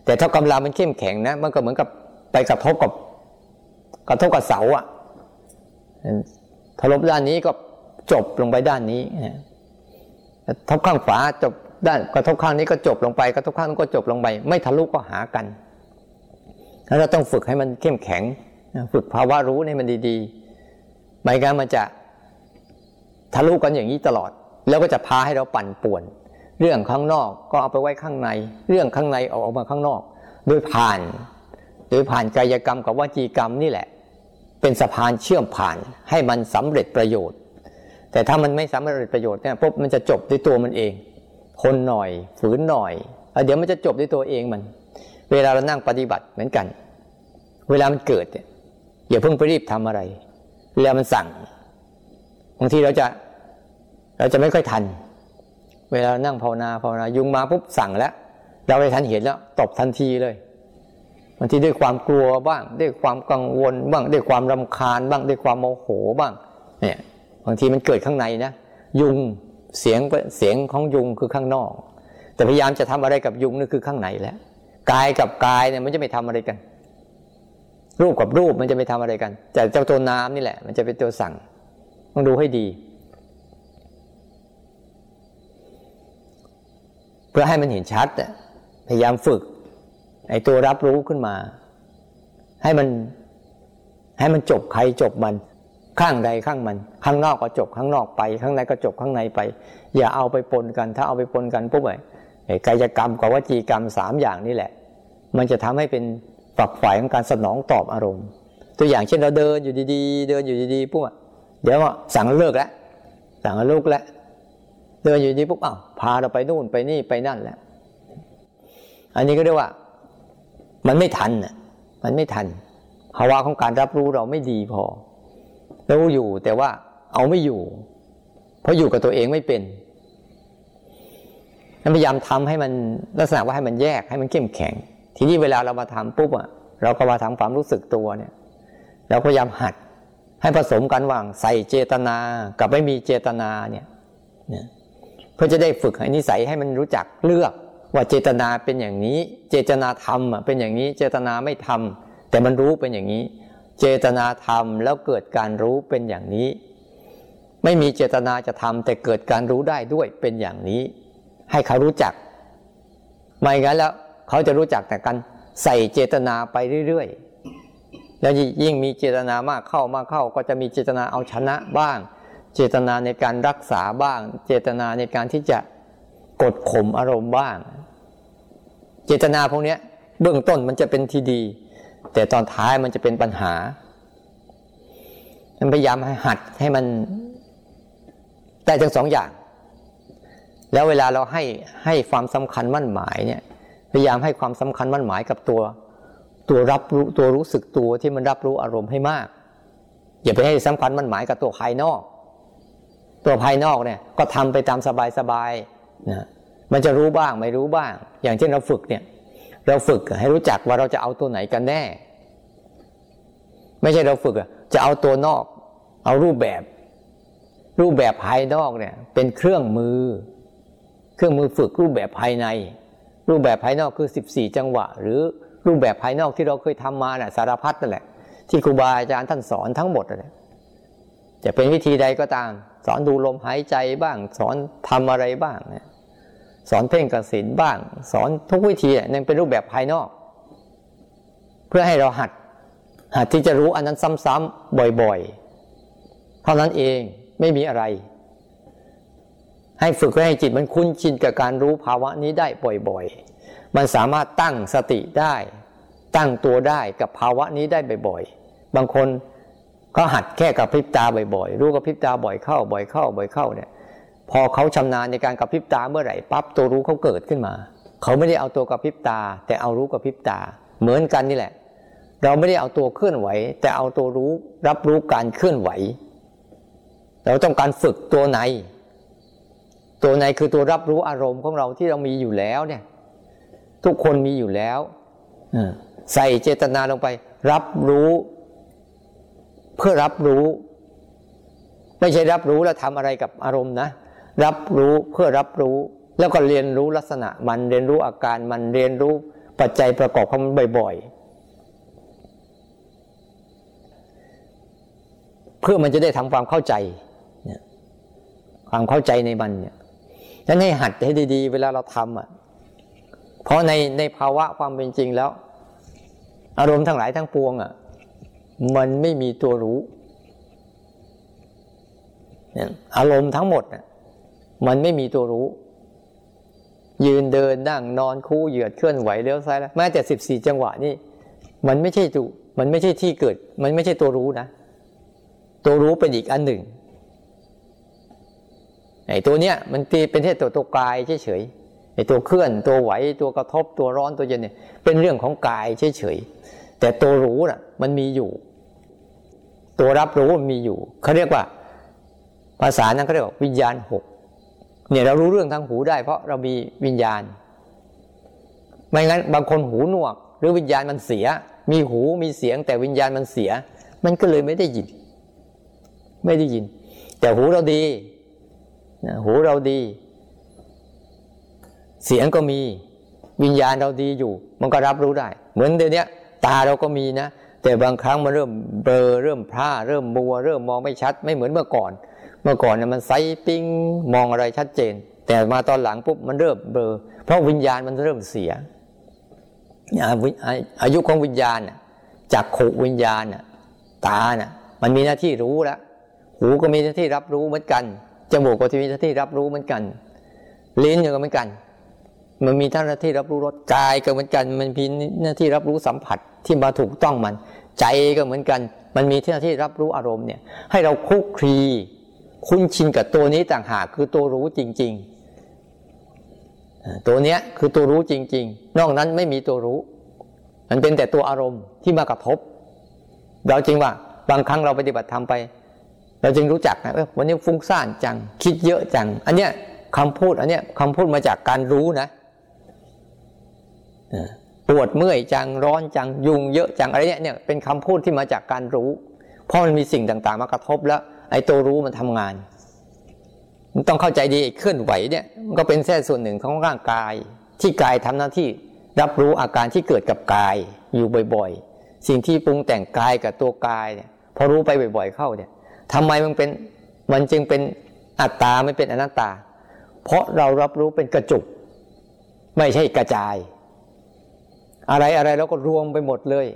แต่ถ้ากำลังมันเข้มแข็งนะ มันก็เหมือนกับไปกระทบกับกระทบกับเสาอะถลบด้านนี้ก็จบลงไปด้านนี้ทบข้างฝาจบด้านกระทบข้างนี้ก็จบลงไป กระทบข้างนั้นก็จบลงไป ไม่ทะลุก็หากันแล้วเราต้องฝึกให้มันเข้มแข็ง ฝึกภาวะรู้ให้มันดีๆไม่งั้นมันจะทะลุกันอย่างนี้ตลอด แล้วก็จะพาให้เราปั่นป่วน เรื่องข้างนอกก็เอาไปไว้ข้างใน เรื่องข้างในออกออกมาข้างนอก โดยผ่าน โดยผ่านกายกรรมกับวจีกรรมนี่แหละ เป็นสะพานเชื่อมผ่านให้มันสำเร็จประโยชน์ แต่ถ้ามันไม่สำเร็จประโยชน์เนี่ยปุ๊บมันจะจบด้วยตัวมันเองคนหน่อยฝืนหน่อยเดี๋ยวมันจะจบด้วยตัวเองมัน เวลาเรานั่งปฏิบัติเหมือนกัน เวลามันเกิดเนี่ยอย่าเพิ่งไปรีบทำอะไรเวลามันสั่งบางทีเราจะเราจะไม่ค่อยทัน เวลานั่งภาวนาภาวนายุงมาปุ๊บสั่งแล้วเราไปทันเห็นแล้วตบทันทีเลยบางทีด้วยความกลัวบ้าง ด้วยความกังวลบ้าง ด้วยความรำคาญบ้าง ด้วยความโมโหบ้าง เนี่ยบางทีมันเกิดข้างในนะยุงเสียงเสียงของยุงคือข้างนอก แต่พยายามจะทำอะไรกับยุงนี่คือข้างในแล้วกายกับกายเนี่ยมันจะไม่ทำอะไรกัน รูปกับรูปมันจะไม่ทำอะไรกันแต่เจ้าตัวน้ำนี่แหละ มันจะเป็นตัวสั่งต้องดูให้ดี พื่อให้มันเห็นชัดพยายามฝึกไอ้ตัวรับรู้ขึ้นมา ให้มันให้มันจบใครจบมัน ข้างใดข้างมัน ข้างนอกก็จบข้างนอกไป ข้างในก็จบข้างในไป อย่าเอาไปปนกัน ถ้าเอาไปปนกันปุ๊บไอ้กายกรรมกับวจีกรรมสามอย่างนี่แหละ มันจะทำให้เป็นฝักฝ่ายของการสนองตอบอารมณ์ ตัวอย่างเช่นเราเดินอยู่ดีๆ เดินอยู่ดีๆปุ๊บเดี๋ยวสั่งเลิกแล้วสั่งลูกแล้ว เดินอยู่ดีปุ๊บอ้าวพาเราไปนู่นไปนี่ไปนั่นแล้วอันนี้ก็เรียกว่า มันไม่ทันอะ มันไม่ทันภาวะของการรับรู้เราไม่ดีพอรู้อยู่แต่ว่าเอาไม่อยู่ เพราะอยู่กับตัวเองไม่เป็นพยายามทำให้มันลักษณะว่าให้มันแยกให้มันเข้มแข็ง ทีนี้เวลาเรามาทำปุ๊บอะเราก็มาทำความรู้สึกตัวเนี่ย เราพยายามหัดให้ผสมกันว่างใส่เจตนา กับไม่มีเจตนาเนี่ยเพื่อจะได้ฝึกให้นิสัยให้มันรู้จักเลือก ว่าเจตนาเป็นอย่างนี้ เจตนาทำเป็นอย่างนี้ เจตนาไม่ทำแต่มันรู้เป็นอย่างนี้ เจตนาทำแล้วเกิดการรู้เป็นอย่างนี้ ไม่มีเจตนาจะทำแต่เกิดการรู้ได้ด้วยเป็นอย่างนี้ ให้เขารู้จัก ไม่งั้นแล้วเขาจะรู้จักแต่กันใส่เจตนาไปเรื่อยๆแล้วยิ่งมีเจตนามากเข้ามากเข้าก็จะมีเจตนาเอาชนะบ้าง เจตนาในการรักษาบ้าง เจตนาในการที่จะกดข่มอารมณ์บ้าง เจตนาพวกนี้เบื้องต้นมันจะเป็นทีดี แต่ตอนท้ายมันจะเป็นปัญหาพยายามห้หัดให้มันได้ทั้งสองอย่าง แล้วเวลาเราให้ให้ความสำคัญมั่นหมายเนี่ย พยายามให้ความสำคัญมั่นหมายกับตัว ตัวรับรู้ตัวรู้สึกตัวที่มันรับรู้อารมณ์ให้มาก อย่าไปให้สำคัญมั่นหมายกับตัวภายนอก ตัวภายนอกเนี่ยก็ทำไปตามสบายๆนะมันจะรู้บ้างไม่รู้บ้าง อย่างเช่นเราฝึกเนี่ย เราฝึกให้รู้จักว่าเราจะเอาตัวไหนกันแน่ ไม่ใช่เราฝึกจะเอาตัวนอก เอารูปแบบ รูปแบบภายนอกเนี่ย เป็นเครื่องมือ เครื่องมือฝึกรูปแบบภายใน รูปแบบภายนอกคือ 14 จังหวะ หรือรูปแบบภายนอกที่เราเคยทำมาน่ะสารพัดนั่นแหละ ที่ครูบาอาจารย์ท่านสอนทั้งหมดนั่นแหละจะเป็นวิธีใดก็ตาม อนดูลมหายใจบ้าง สอนทำอะไรบ้างเนี่ยสอนเพ่งกสินบ้าง สอนทุกวิธีนั่นเป็นรูปแบบภายนอก เพื่อให้เราหัด หัดที่จะรู้อันนั้นซ้ำๆบ่อยๆ เท่านั้นเองไม่มีอะไร ให้ฝึกให้จิตมันคุ้นชินกับการรู้ภาวะนี้ได้บ่อยๆ มันสามารถตั้งสติได้ ตั้งตัวได้กับภาวะนี้ได้บ่อยๆ บางคน ก็หัดแค่กับพริบตาบ่อยๆ รู้กับพริบตาบ่อยเข้า บ่อยเข้า บ่อยเข้าเนี่ย พอเขาชำนาญในการกับพริบตาเมื่อไหร่ปั๊บตัวรู้เขาเกิดขึ้นมา เขาไม่ได้เอาตัวกับพริบตา แต่เอารู้กับพริบตา เหมือนกันนี่แหละ เราไม่ได้เอาตัวเคลื่อนไหว แต่เอาตัวรู้รับรู้การเคลื่อนไหว เราต้องการฝึกตัวใน ตัวไหนคือตัวรับรู้อารมณ์ของเราที่เรามีอยู่แล้วเนี่ย ทุกคนมีอยู่แล้วใส่เจตนาลงไป รับรู้ เพื่อรับรู้ ไม่ใช่รับรู้แล้วทำอะไรกับอารมณ์นะ รับรู้เพื่อรับรู้ แล้วก็เรียนรู้ลักษณะมันเรียนรู้อาการมันเรียนรู้ปัจจัยประกอบของมันบ่อย ๆ เพื่อมันจะได้ทำความเข้าใจความเข้าใจในมันเนี่ยฉะนั้นให้หัดให้ดี ๆ เวลาเราทำอะ เพราะในในภาวะความเป็นจริงแล้ว อารมณ์ทั้งหลายทั้งปวงอะ มันไม่มีตัวรู้อารมณ์ทั้งหมดอะมันไม่มีตัวรู้ ยืนเดินนั่งนอนคู่เหยียดเคลื่อนไหวเลี้ยวซ้ายแล้วแม้แต่สิบสี่จังหวะนี่มันไม่ใช่ตัวมันไม่ใช่ที่เกิด มันไม่ใช่ตัวรู้นะ ตัวรู้เป็นอีกอันหนึ่งไอ้ตัวเนี้ยมันตีเป็นแค่ตัวตัวกายเฉยๆไอ้ตัวเคลื่อนตัวไหวตัวกระทบตัวร้อนตัวเย็นเนี่ยเป็นเรื่องของกายเฉยๆแต่ตัวรู้น่ะ มันมีอยู่ ตัวรับรู้มันมีอยู่เขาเรียกว่า ภาษานั้นเขาเรียกว่าวิญญาณหกเนี่ยเรารู้เรื่องทางหูได้ เพราะเรามีวิญญาณ ไม่งั้นบางคนหูหนวก หรือวิญญาณมันเสีย มีหูมีเสียง แต่วิญญาณมันเสีย มันก็เลยไม่ได้ยิน ไม่ได้ยิน แต่หูเราดีหูเราดี เสียงก็มีวิญญาณเราดีอยู่ มันก็รับรู้ได้ เหมือนเดี๋ยวนี้ตาเราก็มีนะ แต่บางครั้งมันเริ่มเบลอเริ่มพร่าเริ่มมัว เริ่มมองไม่ชัด ไม่เหมือนเมื่อก่อน เมื่อก่อนเนี่ยมันไซปิ้งมองอะไรชัดเจน แต่มาตอนหลังปุ๊บมันเริ่มเบลอเพราะวิญญาณมันเริ่มเสีย อายุของวิญญาณจากขวิญญาณตาน่ะมันมีหน้าที่รู้แล้วหูก็มีหน้าที่รับรู้เหมือนกันจมูกก็มีหน้าที่รับรู้เหมือนกัน ลิ้นก็เหมือนกัน มันมีหน้าที่รับรู้รสกายก็เหมือนกัน มันมีหน้าที่รับรู้สัมผัสที่มาถูกต้องมัน ใจก็เหมือนกัน มันมีหน้าที่รับรู้อารมณ์เนี่ย ให้เราคุกคีคุ้นชินกับตัวนี้ต่างหากคือตัวรู้จริง ๆ ตัวเนี้ยคือตัวรู้จริง ๆ นอกนั้นไม่มีตัวรู้ มันเป็นแต่ตัวอารมณ์ที่มากระทบ เราจริงว่าบางครั้งเราปฏิบัติทำไป เราจึงรู้จักนะวันนี้ฟุ้งซ่านจังคิดเยอะจัง อันเนี้ยคำพูดอันเนี้ยคำพูดมาจากการรู้นะ ปวดเมื่อยจังร้อนจังยุงเยอะจังอะไรเนี้ยเนี่ยเป็นคำพูดที่มาจากการรู้ เพราะมันมีสิ่งต่างๆ มากระทบแล้ว ไอ้ตัวรู้มันทำงาน มันต้องเข้าใจดีเคลื่อนไหวเนี่ยมันก็เป็นแค่ส่วนหนึ่งของร่างกาย ที่กายทำหน้าที่รับรู้อาการที่เกิดกับกายอยู่บ่อยๆ สิ่งที่ปรุงแต่งกายกับตัวกายเนี่ยพอรู้ไปบ่อย ๆ เข้าเนี่ยทำไมมันเป็นมันจึงเป็นอัตตาไม่เป็นอนัตตา เพราะเรารับรู้เป็นกระจุก ไม่ใช่กระจาย อะไรอะไรเราก็รวมไปหมดเลย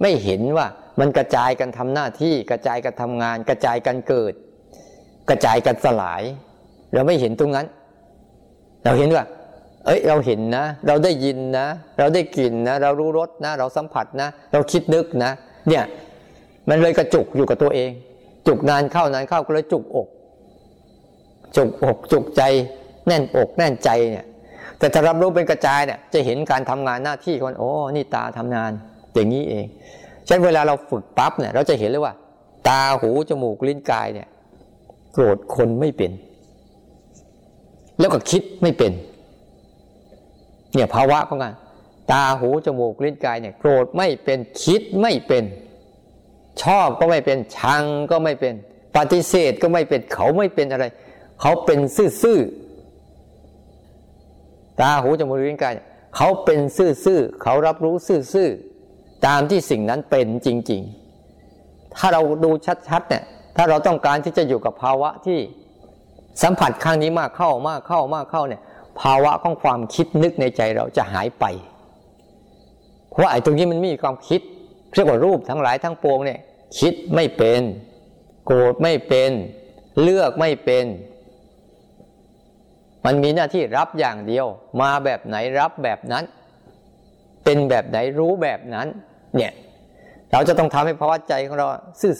ไม่เห็นว่ามันกระจายกันทำหน้าที่กระจายกันทำงาน กระจายกันเกิด กระจายกันสลาย เราไม่เห็นตรงนั้น เราเห็นว่า เอ้ย เราเห็นนะ เราได้ยินนะ เราได้กลิ่นนะ เรารู้รสนะ เราสัมผัสนะ เราคิดนึกนะ เนี่ย มันเลยกระจุกอยู่กับตัวเอง จุกนานเข้านานเข้าก็เลยจุกอก จุกอกจุกใจ แน่นอกแน่นใจเนี่ย แต่ถ้ารับรู้เป็นกระจายเนี่ยจะเห็นการทำงานหน้าที่คนโอ้นี่ตาทำงานอย่างนี้เองฉะนั้นเวลาเราฝึกปั๊บเนี่ยเราจะเห็นเลยว่า ตาหูจมูกลิ้นกายเนี่ยโกรธคนไม่เป็น แล้วก็คิดไม่เป็น เนี่ยภาวะของกันตาหูจมูกลิ้นกายเนี่ยโกรธไม่เป็นคิดไม่เป็น ชอบก็ไม่เป็นชังก็ไม่เป็น ปฏิเสธก็ไม่เป็นเขาไม่เป็นอะไร เขาเป็นซื่อๆ ตาหูจมูกลิ้นกายเขาเป็นซื่อๆเขารับรู้ซื่อๆตามที่สิ่งนั้นเป็นจริง ๆ ถ้าเราดูชัดๆเนี่ยถ้าเราต้องการที่จะอยู่กับภาวะที่สัมผัสข้างนี้มากเข้ามากเข้ามากเข้าเนี่ย ภาวะของความคิดนึกในใจเราจะหายไป เพราะไอ้ตรงนี้มันมีความคิดเรียกว่ารูปทั้งหลายทั้งปวงเนี่ย คิดไม่เป็น โกรธไม่เป็น เลือกไม่เป็น มันมีหน้าที่รับอย่างเดียว มาแบบไหนรับแบบนั้น เป็นแบบไหนรู้แบบนั้น เนี่ย เราจะต้องทำให้ภาวะใจของเรา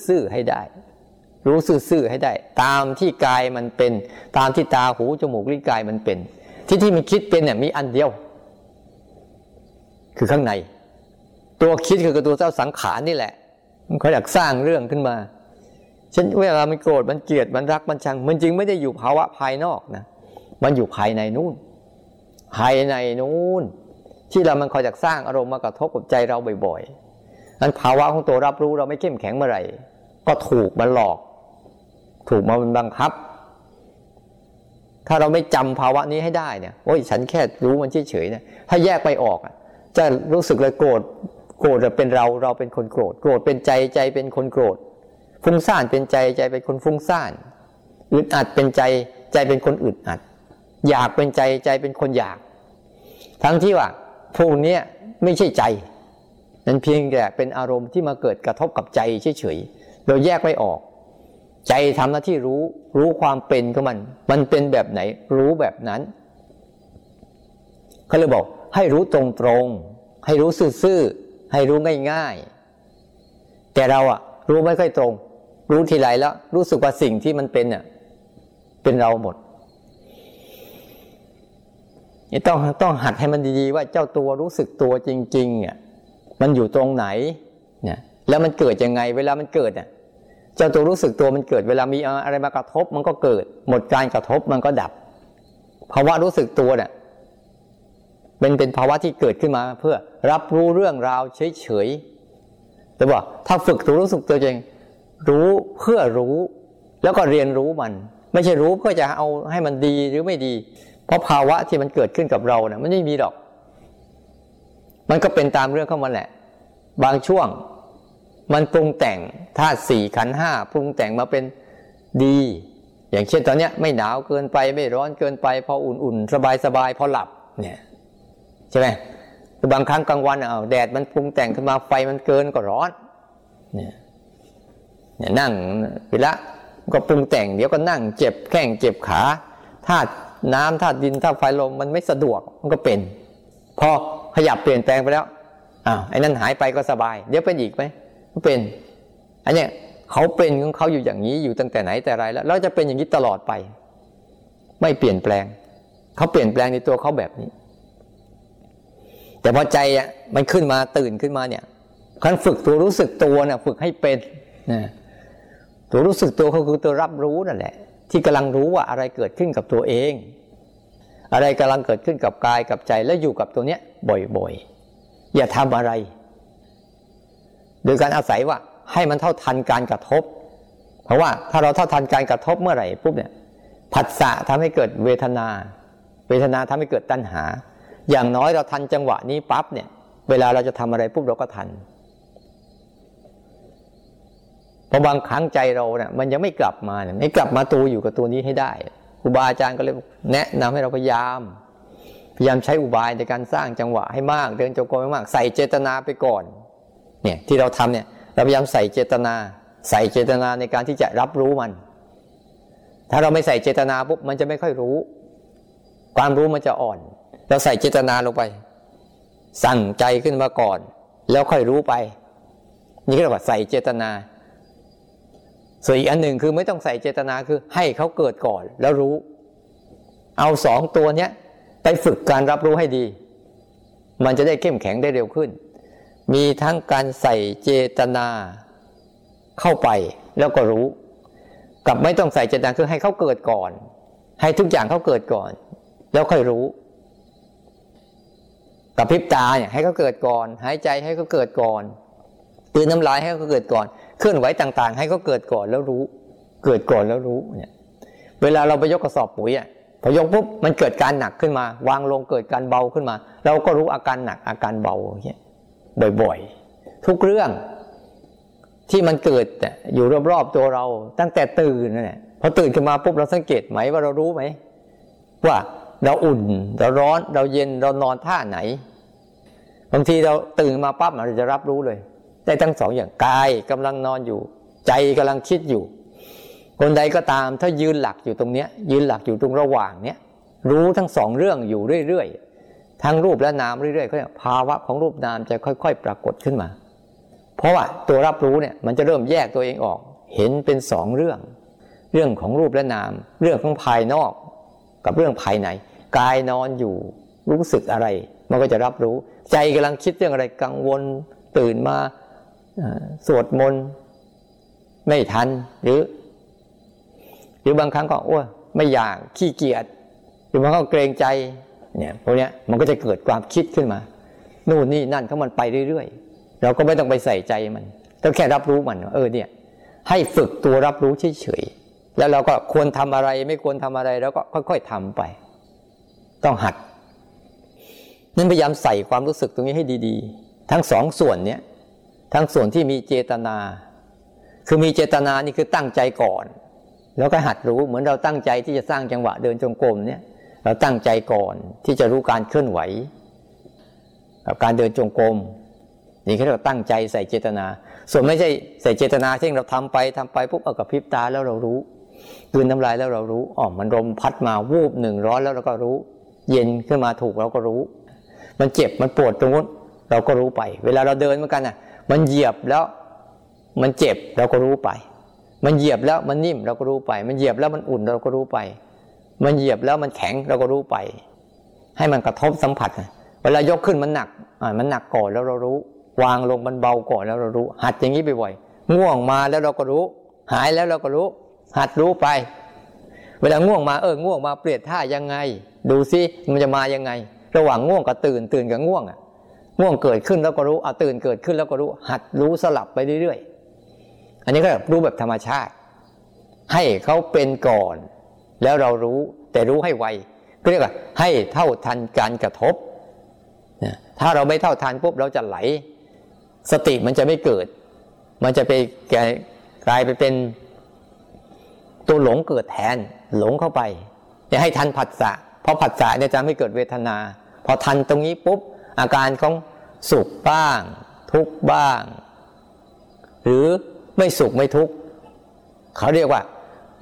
ซื่อๆให้ได้ รู้ซื่อๆให้ได้ ตามที่กายมันเป็น ตามที่ตาหูจมูกลิ้นกายมันเป็น ที่ที่มันคิดเป็นเนี่ยมีอันเดียว คือข้างใน ตัวคิดคือตัวเจ้าสังขารนี่แหละ มันเขาอยากสร้างเรื่องขึ้นมาฉันเวลามันโกรธมันเกลียดมันรักมันชัง มันจริงไม่ได้อยู่ภาวะภายนอกนะ มันอยู่ภายในนู่น ภายในนู่น ที่เรามันคอยอยากสร้างอารมณ์มากระทบกับใจเราบ่อยๆนั้นภาวะของตัวรับรู้เราไม่เข้มแข็งเมื่อไหร่ ก็ถูกมันหลอก ถูกมันบังคับ ถ้าเราไม่จำภาวะนี้ให้ได้เนี่ยโอ้ยฉันแค่รู้มันเฉยๆเนี่ยถ้าแยกไปออกจะรู้สึกเลยโกรธโกรธเป็นเราเราเป็นคนโกรธโกรธเป็นใจใจเป็นคนโกรธฟุ้งซ่านเป็นใจใจเป็นคนฟุ้งซ่านอึดอัดเป็นใจใจเป็นคนอึดอัด อยากเป็นใจใจเป็นคนอยาก ทั้งที่ว่าพวกนี้ไม่ใช่ใจนั้นเพียงแต่เป็นอารมณ์ที่มาเกิดกระทบกับใจเฉยๆเราแยกไม่ออก ใจทำหน้าที่รู้รู้ความเป็นของมัน มันเป็นแบบไหน รู้แบบนั้นเขาเลยบอกให้รู้ตรงๆให้รู้ซื่อๆให้รู้ง่ายๆ แต่เราอะรู้ไม่ค่อยตรง รู้ทีไรแล้ว รู้สึกว่าสิ่งที่มันเป็นเนี่ยเป็นเราหมด นี่ต้องต้องหัดให้มันดีๆ ว่าเจ้าตัวรู้สึกตัวจริงๆเนี่ยมันอยู่ตรงไหนเนี่ยแล้วมันเกิดยังไง เวลามันเกิดเนี่ยเจ้าตัวรู้สึกตัวมันเกิด เวลามีอะไรมากระทบ มันก็เกิด หมดการกระทบมันก็ดับภาวะรู้สึกตัวเนี่ยเป็นเป็นภาวะที่เกิดขึ้นมา เพื่อรับรู้เรื่องราวเฉยๆแต่ว่าถ้าฝึกตัวรู้สึกตัวเองรู้เพื่อรู้ แล้วก็เรียนรู้มัน ไม่ใช่รู้เพื่อจะเอาให้มันดีหรือไม่ดี เพราะภาวะที่มันเกิดขึ้นกับเราเนี่ยมันไม่มีดอก มันก็เป็นตามเรื่องของมันแหละ บางช่วงมันปรุงแต่งธาตุสี่ขันห้าปรุงแต่งมาเป็นดี อย่างเช่นตอนนี้ไม่หนาวเกินไปไม่ร้อนเกินไป พออุ่นๆ สบายๆ พอหลับเนี่ยใช่ไหมบางครั้งกลางวันเอาแดดมันปรุงแต่งขึ้นมาไฟมันเกินก็ร้อนเนี่ยเนี่ยนั่งเวลาก็ปรุงแต่งเดี๋ยวก็นั่งเจ็บแข้งเจ็บขาธาตุ น้ำธาตุดินธาตุไฟลมมันไม่สะดวกมันก็เป็น พอขยับเปลี่ยนแปลงไปแล้วอ้าวไอ้นั่นหายไปก็สบาย เดี๋ยวเป็นอีกไหมเป็น อันเนี้ยเขาเป็นของเขาอยู่อย่างนี้อยู่ตั้งแต่ไหนแต่ไรแล้วเราจะเป็นอย่างนี้ตลอดไป ไม่เปลี่ยนแปลง เขาเปลี่ยนแปลงในตัวเขาแบบนี้ แต่พอใจอะมันขึ้นมาตื่นขึ้นมาเนี่ยคันฝึกตัวรู้สึกตัวเนี่ยฝึกให้เป็นนะตัวรู้สึกตัวก็คือตัวรับรู้นั่นแหละ ที่กำลังรู้ว่าอะไรเกิดขึ้นกับตัวเอง อะไรกำลังเกิดขึ้นกับกายกับใจแล้วอยู่กับตัวเนี้ยบ่อยๆ อย่าทำอะไร โดยการอาศัยว่าให้มันเท่าทันการกระทบ เพราะว่าถ้าเราเท่าทันการกระทบเมื่อไหร่ปุ๊บเนี่ยผัสสะทำให้เกิดเวทนา เวทนาทำให้เกิดตัณหา อย่างน้อยเราทันจังหวะนี้ปั๊บเนี่ย เวลาเราจะทำอะไรปุ๊บเราก็ทันเพ ราะบางครั้งใจเราเนี่ยมันยังไม่กลับมาเนี่ยไม่กลับมาตัวอยู่กับตัวนี้ให้ได้ครูบาอาจารย์ก็เลยแนะนำให้เราพยายาม พยายามใช้อุบายในการสร้างจังหวะให้มาก เดินจงกรมให้มาก ใส่เจตนาไปก่อนเนี่ยที่เราทำเนี่ยเราพยายามใส่เจตนา ใส่เจตนาในการที่จะรับรู้มัน ถ้าเราไม่ใส่เจตนาปุ๊บมันจะไม่ค่อยรู้ ความรู้มันจะอ่อน เราใส่เจตนาลงไป สั่งใจขึ้นมาก่อน แล้วค่อยรู้ไป นี่เรียกว่าใส่เจตนา ส่วนอีกอันหนึ่งคือไม่ต้องใส่เจตนาคือให้เขาเกิดก่อนแล้วรู้ เอาสองตัวเนี้ยไปฝึกการรับรู้ให้ดี มันจะได้เข้มแข็งได้เร็วขึ้น มีทั้งการใส่เจตนาเข้าไปแล้วก็รู้ กับไม่ต้องใส่เจตนาคือให้เขาเกิดก่อน ให้ทุกอย่างเขาเกิดก่อน แล้วค่อยรู้กับพริบตาเนี่ยให้เขาเกิดก่อน หายใจให้เขาเกิดก่อนตื่นน้ำลายให้เขาเกิดก่อน เคลื่อนไหวต่างๆ ให้เขาเกิดก่อนแล้วรู้ เกิดก่อนแล้วรู้เนี่ย เวลาเราไปยกกระสอบปุ๋ยอะพอยกปุ๊บมันเกิดการหนักขึ้นมา วางลงเกิดการเบาขึ้นมา เราก็รู้อาการหนักอาการเบาเนี่ยบ่อยๆ ทุกเรื่องที่มันเกิดอยู่รอบๆตัวเรา ตั้งแต่ตื่นนั่นแหละพอตื่นขึ้นมาปุ๊บเราสังเกตไหมว่าเรารู้ไหมว่าเราอุ่นเราร้อนเราเย็นเรานอนท่าไหน บางทีเราตื่นมาปั๊บเราจะรับรู้เลย ได้ทั้งสองอย่างกายกำลังนอนอยู่ ใจกำลังคิดอยู่ คนใดก็ตามถ้ายืนหลักอยู่ตรงเนี้ย ยืนหลักอยู่ตรงระหว่างเนี้ยรู้ทั้งสองเรื่องอยู่เรื่อยๆทั้งรูปและนามเรื่อยๆเขาเนี่ยภาวะของรูปนามจะค่อย ๆ ปรากฏขึ้นมา เพราะว่าตัวรับรู้เนี่ยมันจะเริ่มแยกตัวเองออก เห็นเป็นสองเรื่อง เรื่องของรูปและนาม เรื่องของภายนอก กับเรื่องภายในกายนอนอยู่รู้สึกอะไร มันก็จะรับรู้ ใจกำลังคิดเรื่องอะไรกังวลตื่นมา สวดมนต์ไม่ทันหรือ หรือบางครั้งก็อ้วไม่อยากขี้เกียจหรือบางครั้งเกรงใจเนี่ยพวกนี้มันก็จะเกิดความคิดขึ้นมา นู่นนี่นั่นเขามันไปเรื่อยๆเราก็ไม่ต้องไปใส่ใจมันต้องแค่รับรู้มันเออเนี่ย ให้ฝึกตัวรับรู้เฉยๆแล้วเราก็ควรทำอะไร ไม่ควรทำอะไรแล้วก็ค่อย ๆทำไป ต้องหัด นั่นพยายามใส่ความรู้สึกตรงนี้ให้ดี ๆ ทั้งสองส่วนเนี้ย ทั้งส่วนที่มีเจตนา คือมีเจตนานี่คือตั้งใจก่อน แล้วก็หัดรู้เหมือนเราตั้งใจที่จะสร้างจังหวะเดินจงกรมเนี่ย เราตั้งใจก่อนที่จะรู้การเคลื่อนไหว กับการเดินจงกรมนี่คือเราตั้งใจใส่เจตนา ส่วนไม่ใช่ใส่เจตนาเช่นเราทำไปทำไปปุ๊บเอากับพริบตาแล้วเรารู้กืนน้ำลายแล้วเรารู้อ๋อมันลมพัดมาวูบหนึ่งร้อนแล้วเราก็รู้ เย็นขึ้นมาถูกเราก็รู้ มันเจ็บมันปวดตรงนู้นเราก็รู้ไป เวลาเราเดินเหมือนกันน่ะ มันเหยียบแล้วมันเจ็บเราก็รู้ไป มันเหยียบแล้วมันนิ่มเราก็รู้ไป มันเหยียบแล้วมันอุ่นเราก็รู้ไป มันเหยียบแล้วมันแข็งเราก็รู้ไป ให้มันกระทบสัมผัส เวลายกขึ้นมันหนักอ่ามันหนักก่อนแล้วเรารู้ วางลงมันเบาก่อนแล้วเรารู้ หัดอย่างนี้บ่อยๆง่วงมาแล้วเราก็รู้ หายแล้วเราก็รู้ หัดรู้ไป เวลาง่วงมาเออง่วงมาเปลี่ยนท่ายังไง ดูซิมันจะมายังไง ระหว่างง่วงกับตื่นตื่นกับง่วงอะ ง่วงเกิดขึ้นแล้วก็รู้เอาตื่นเกิดขึ้นแล้วก็รู้ หัดรู้สลับไปเรื่อยๆ อันนี้ก็รู้แบบธรรมชาติ ให้เขาเป็นก่อน แล้วเรารู้แต่รู้ให้ไวก็เรียกว่าให้เท่าทันการกระทบ ถ้าเราไม่เท่าทันปุ๊บเราจะไหล สติมันจะไม่เกิด มันจะไปกลายไปเป็นตัวหลงเกิดแทนหลงเข้าไปจะให้ทันผัสสะเพราะผัสสะเนี่ยจะไม่เกิดเวทนา พอทันตรงนี้ปุ๊บ อาการของสุขบ้าง ทุกบ้าง หรือไม่สุขไม่ทุกเขาเรียกว่า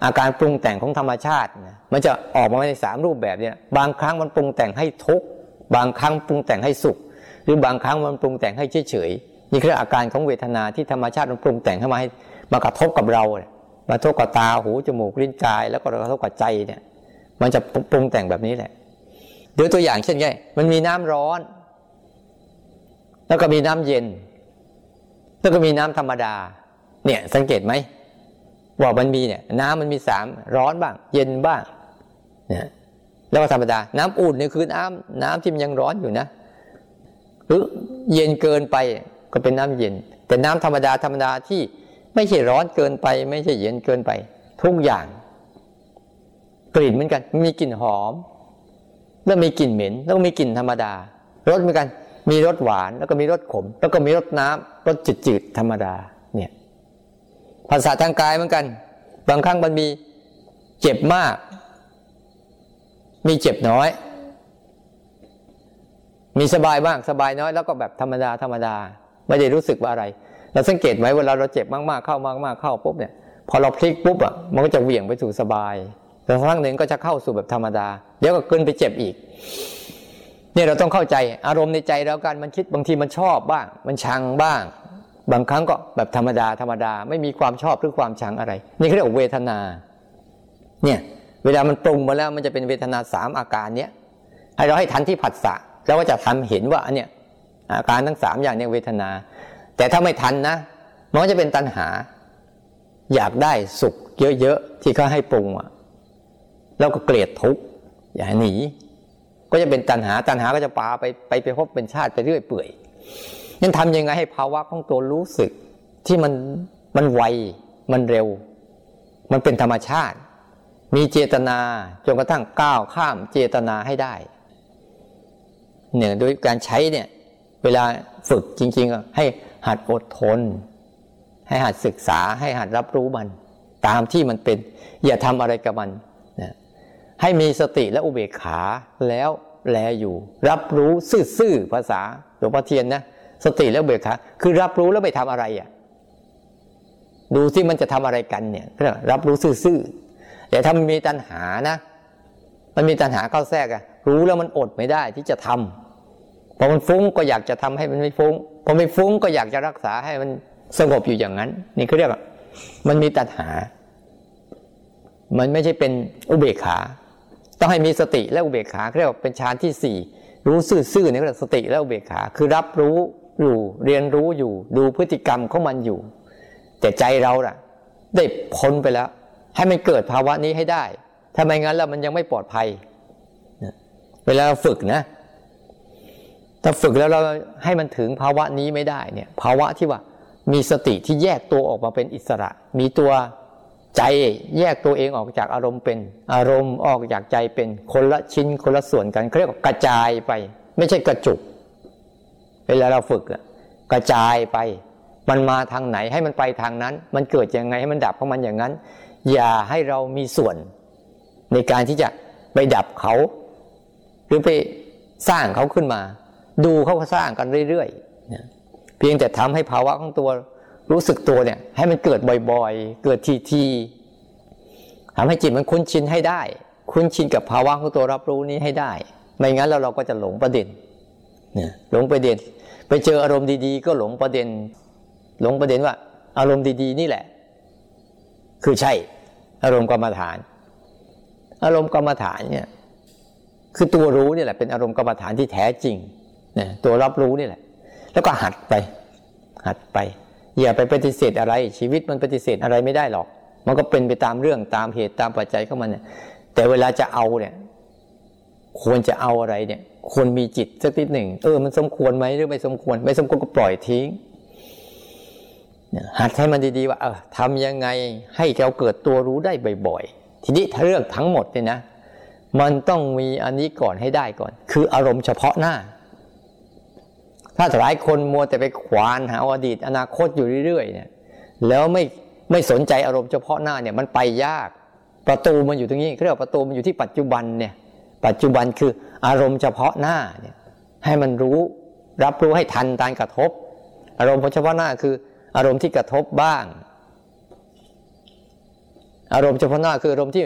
อาการปรุงแต่งของธรรมชาตินะมันจะออกมาในสามรูปแบบเนี่ยบางครั้งมันปรุงแต่งให้ทุกบางครั้งปรุงแต่งให้สุข หรือบางครั้งมันปรุงแต่งให้เฉยเฉยนี่คืออาการของเวทนาที่ธรรมชาติมันปรุงแต่งเข้ามาให้มากระทบกับเรามากระทบกับตาหูจมูกลิ้นกาย แล้วก็กระทบกับใจเนี่ย มันจะปรุงแต่งแบบนี้แหละเดี๋ยวตัวอย่างเช่นไงมันมีน้ำร้อน แล้วก็มีน้ำเย็น แล้วก็มีน้ำธรรมดา เนี่ย สังเกตไหมว่ามันมีเนี่ย น้ำมันมีสามร้อนบ้าง เย็นบ้างเนี่ยแล้วก็ธรรมดา น้ำอุ่นเนี่ยคือน้ำน้ำที่มันยังร้อนอยู่นะหรือเย็นเกินไปก็เป็นน้ำเย็น แต่น้ำธรรมดาธรรมดาที่ไม่ใช่ร้อนเกินไป ไม่ใช่เย็นเกินไป ทุกอย่าง กลิ่นเหมือนกัน มีกลิ่นหอม แล้วมีกลิ่นเหม็น แล้วมีกลิ่นธรรมดารสเหมือนกัน มีรสหวานแล้วก็มีรสขม แล้วก็มีรสน้ำรสจืดๆธรรมดาเนี่ยภาษาทางกายเหมือนกัน บางครั้งมันมีเจ็บมาก มีเจ็บน้อย มีสบายบ้างสบายน้อย แล้วก็แบบธรรมดาธรรมดา ไม่ได้รู้สึกว่าอะไร เราสังเกตไหมเวลาเราเจ็บมากๆเข้ามากๆเข้าปุ๊บเนี่ยพอเราพลิกปุ๊บอะมันก็จะเหวี่ยงไปสู่สบายแต่ครั้งหนึ่งก็จะเข้าสู่แบบธรรมดา เดี๋ยวก็เกินไปเจ็บอีก เนี่ยเราต้องเข้าใจอารมณ์ในใจเรากันมันคิดบางทีมันชอบบ้าง มันชังบ้าง บางครั้งก็แบบธรรมดาธรรมดาไม่มีความชอบหรือความชังอะไร นี่เขาเรียกวเวทนา เนี่ยเวลามันปรุงมาแล้วมันจะเป็นเวทนาสามอาการเนี้ยให้เราให้ทันที่ผัสสะแล้วก็จะทำเห็นว่าอันเนี้ยอาการทั้งสามอย่างเนี่ยเวทนา แต่ถ้าไม่ทันนะมันก็จะเป็นตัณหา อยากได้สุขเยอะๆที่เขาให้ปรุงอะแล้วก็เกลียดทุกข์อย่าหนี ก็จะเป็นตัณหาตัณหาก็จะปาไปไปไปพบเป็นชาติไปเรื่อยเปื่อยนั่นทำยังไงให้ภาวะของตัวรู้สึกที่มันมันไวมันเร็ว มันเป็นธรรมชาติ มีเจตนาจนกระทั่งก้าวข้ามเจตนาให้ได้เนี่ยโดยการใช้เนี่ยเวลาฝึกจริง ๆ ให้หัดอดทน ให้หัดศึกษาให้หัดรับรู้มัน ตามที่มันเป็น อย่าทำอะไรกับมัน ให้มีสติและอุเบกขาแล้วแลอยู่ รับรู้ซื่อๆภาษาหลวงพ่อเทียนนะสติและอุเบกขาคือรับรู้แล้วไม่ทำอะไรอะดูที่มันจะทำอะไรกันเนี่ยรับรู้ซื่อๆแต่ถ้ามันมีตัณหานะ มันมีตัณหาเข้าแทรกอะรู้แล้วมันอดไม่ได้ที่จะทำพอมันฟุ้งก็อยากจะทำให้มันไม่ฟุ้งพอไม่ฟุ้งก็อยากจะรักษาให้มันสงบอยู่อย่างนั้น นี่เขาเรียกว่ามันมีตัณหา มันไม่ใช่เป็นอุเบกขา ต้องให้มีสติและอุเบกขาเรียกว่าเป็นฌานที่สี่รู้ซื่อๆนี่ก็เรียกสติและอุเบกขาคือรับรู้อยู่เรียนรู้อยู่ ดูพฤติกรรมของมันอยู่ แต่ใจเราล่ะ ได้พ้นไปแล้ว ให้มันเกิดภาวะนี้ให้ได้ถ้าไม่งั้นแล้วมันยังไม่ปลอดภัยเวลาเราฝึกนะถ้าฝึกแล้วเราให้มันถึงภาวะนี้ไม่ได้เนี่ย ภาวะที่ว่ามีสติที่แยกตัวออกมาเป็นอิสระ มีตัว ใจแยกตัวเองออกจากอารมณ์เป็น อารมณ์ออกจากใจเป็นคนละชิ้นคนละส่วนกันเขาเรียกว่ากระจายไป ไม่ใช่กระจุก เวลาเราฝึกกระจายไป มันมาทางไหนให้มันไปทางนั้น มันเกิดยังไงให้มันดับของมันอย่างนั้น อย่าให้เรามีส่วน ในการที่จะไปดับเขา หรือไปสร้างเขาขึ้นมา ดูเขาสร้างกันเรื่อยๆเพียงแต่ทำให้ภาวะของตัว รู้สึกตัวเนี่ย ให้มันเกิดบ่อยๆ เกิดทีๆทำให้จิตมันคุ้นชินให้ได้ คุ้นชินกับภาวะของตัวรับรู้นี้ให้ได้ ไม่งั้นเราเราก็จะหลงประเด็นเนี่ยหลงประเด็น ไปเจออารมณ์ดีๆ ก็หลงประเด็น หลงประเด็นว่า อารมณ์ดีๆ นี่แหละ คือใช่ อารมณ์กรรมฐาน อารมณ์กรรมฐานเนี่ยคือตัวรู้นี่แหละเป็นอารมณ์กรรมฐานที่แท้จริงเนี่ยตัวรับรู้นี่แหละ แล้วก็หัดไป หัดไป อย่าไปปฏิเสธอะไร ชีวิตมันปฏิเสธอะไรไม่ได้หรอก มันก็เป็นไปตามเรื่องตามเหตุตามปัจจัยของมันเนี่ยแต่เวลาจะเอาเนี่ยควรจะเอาอะไรเนี่ยควรมีจิตสักนิดหนึ่ง เออ มันสมควรไหมหรือไม่สมควร ไม่สมควรก็ปล่อยทิ้งหัดให้มันดีๆว่าเออทำยังไงให้เราเกิดตัวรู้ได้บ่อยๆ ทีนี้ถ้าเรื่องทั้งหมดเนี่ยนะ มันต้องมีอันนี้ก่อนให้ได้ก่อน คืออารมณ์เฉพาะหน้า ถ้าหลายคนมัวแต่ไปควานหาอดีตอนาคตอยู่เรื่อยๆเนี่ยแล้วไม่ไม่สนใจอารมณ์เฉพาะหน้าเนี่ยมันไปยาก ประตูมันอยู่ตรงนี้เรียกว่าประตูมันอยู่ที่ปัจจุบันเนี่ยปัจจุบันคืออารมณ์เฉพาะหน้าเนี่ยให้มันรู้รับรู้ให้ทันการกระทบ อารมณ์เฉพาะหน้าคืออารมณ์ที่กระทบบ้าง อารมณ์เฉพาะหน้าคืออารมณ์ที่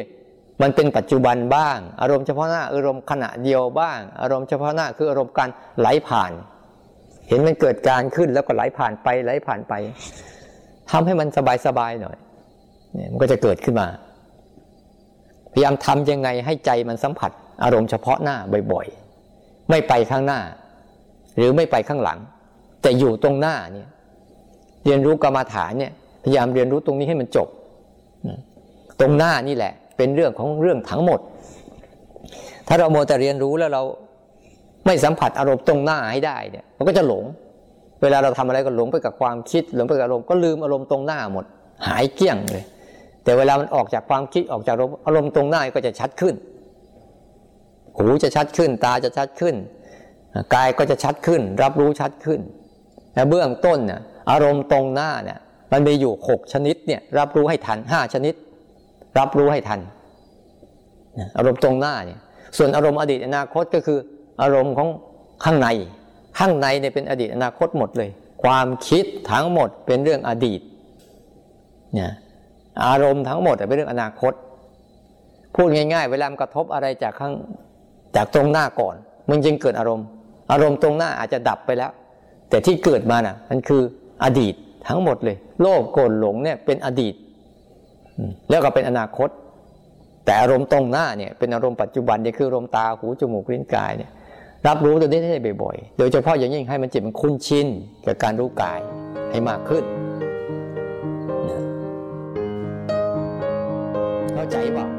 มันเป็นปัจจุบันบ้าง อารมณ์เฉพาะหน้าอารมณ์ขณะเดียวบ้าง อารมณ์เฉพาะหน้าคืออารมณ์การไหลผ่าน เห็นมันเกิดการขึ้นแล้วก็ไหลผ่านไปไหลผ่านไปทำให้มันสบายๆหน่อยเนี่ยมันก็จะเกิดขึ้นมา พยายามทำยังไงให้ใจมันสัมผัส อารมณ์เฉพาะหน้าบ่อยๆ ไม่ไปข้างหน้า หรือไม่ไปข้างหลัง แต่อยู่ตรงหน้าเนี่ย เรียนรู้กรรมาฐานเนี่ย พยายามเรียนรู้ตรงนี้ให้มันจบ ตรงหน้านี่แหละ เป็นเรื่องของเรื่องทั้งหมด ถ้าเราโมแต่เรียนรู้แล้วเรา ไม่สัมผัสอารมณ์ตรงหน้าให้ได้เนี่ย มันก็จะหลง เวลาเราทำอะไรก็หลงไปกับความคิดหลงไปกับอารมณ์ก็ลืมอารมณ์ตรงหน้าหมด หายเกลี้ยงเลย แต่เวลามันออกจากความคิดออกจากอารมณ์อารมณ์ตรงหน้าก็จะชัดขึ้นหูจะชัดขึ้น ตาจะชัดขึ้นกายก็จะชัดขึ้น รับรู้ชัดขึ้นแต่เบื้องต้นเนี่ยอารมณ์ตรงหน้าเนี่ยมันมีอยู่หกชนิดเนี่ยรับรู้ให้ทันห้าชนิด รับรู้ให้ทันอารมณ์ตรงหน้าเนี่ยส่วนอารมณ์อดีตอนาคตก็คือ อารมณ์ของข้างใน ข้างในเนี่ยเป็นอดีตอนาคตหมดเลย ความคิดทั้งหมดเป็นเรื่องอดีตเนี่ยอารมณ์ทั้งหมดเป็นเรื่องอนาคต พูดง่าย ๆ เวลามันกระทบอะไรจากข้างจากตรงหน้าก่อน มันจึงเกิดอารมณ์ อารมณ์ตรงหน้าอาจจะดับไปแล้ว แต่ที่เกิดมาน่ะมันคืออดีตทั้งหมดเลย โลภโกรธหลงเนี่ยเป็นอดีต แล้วก็เป็นอนาคต แต่อารมณ์ตรงหน้าเนี่ยเป็นอารมณ์ปัจจุบันเนี่ยคืออารมณ์ตาหูจมูกลิ้นกายเนี่ย รับรู้ตัวนี้ได้บ่อยๆ โดยเฉพาะอย่างยิ่งให้มันจิตมันคุ้นชินกับการรู้กายให้มากขึ้นเข้าใจป่า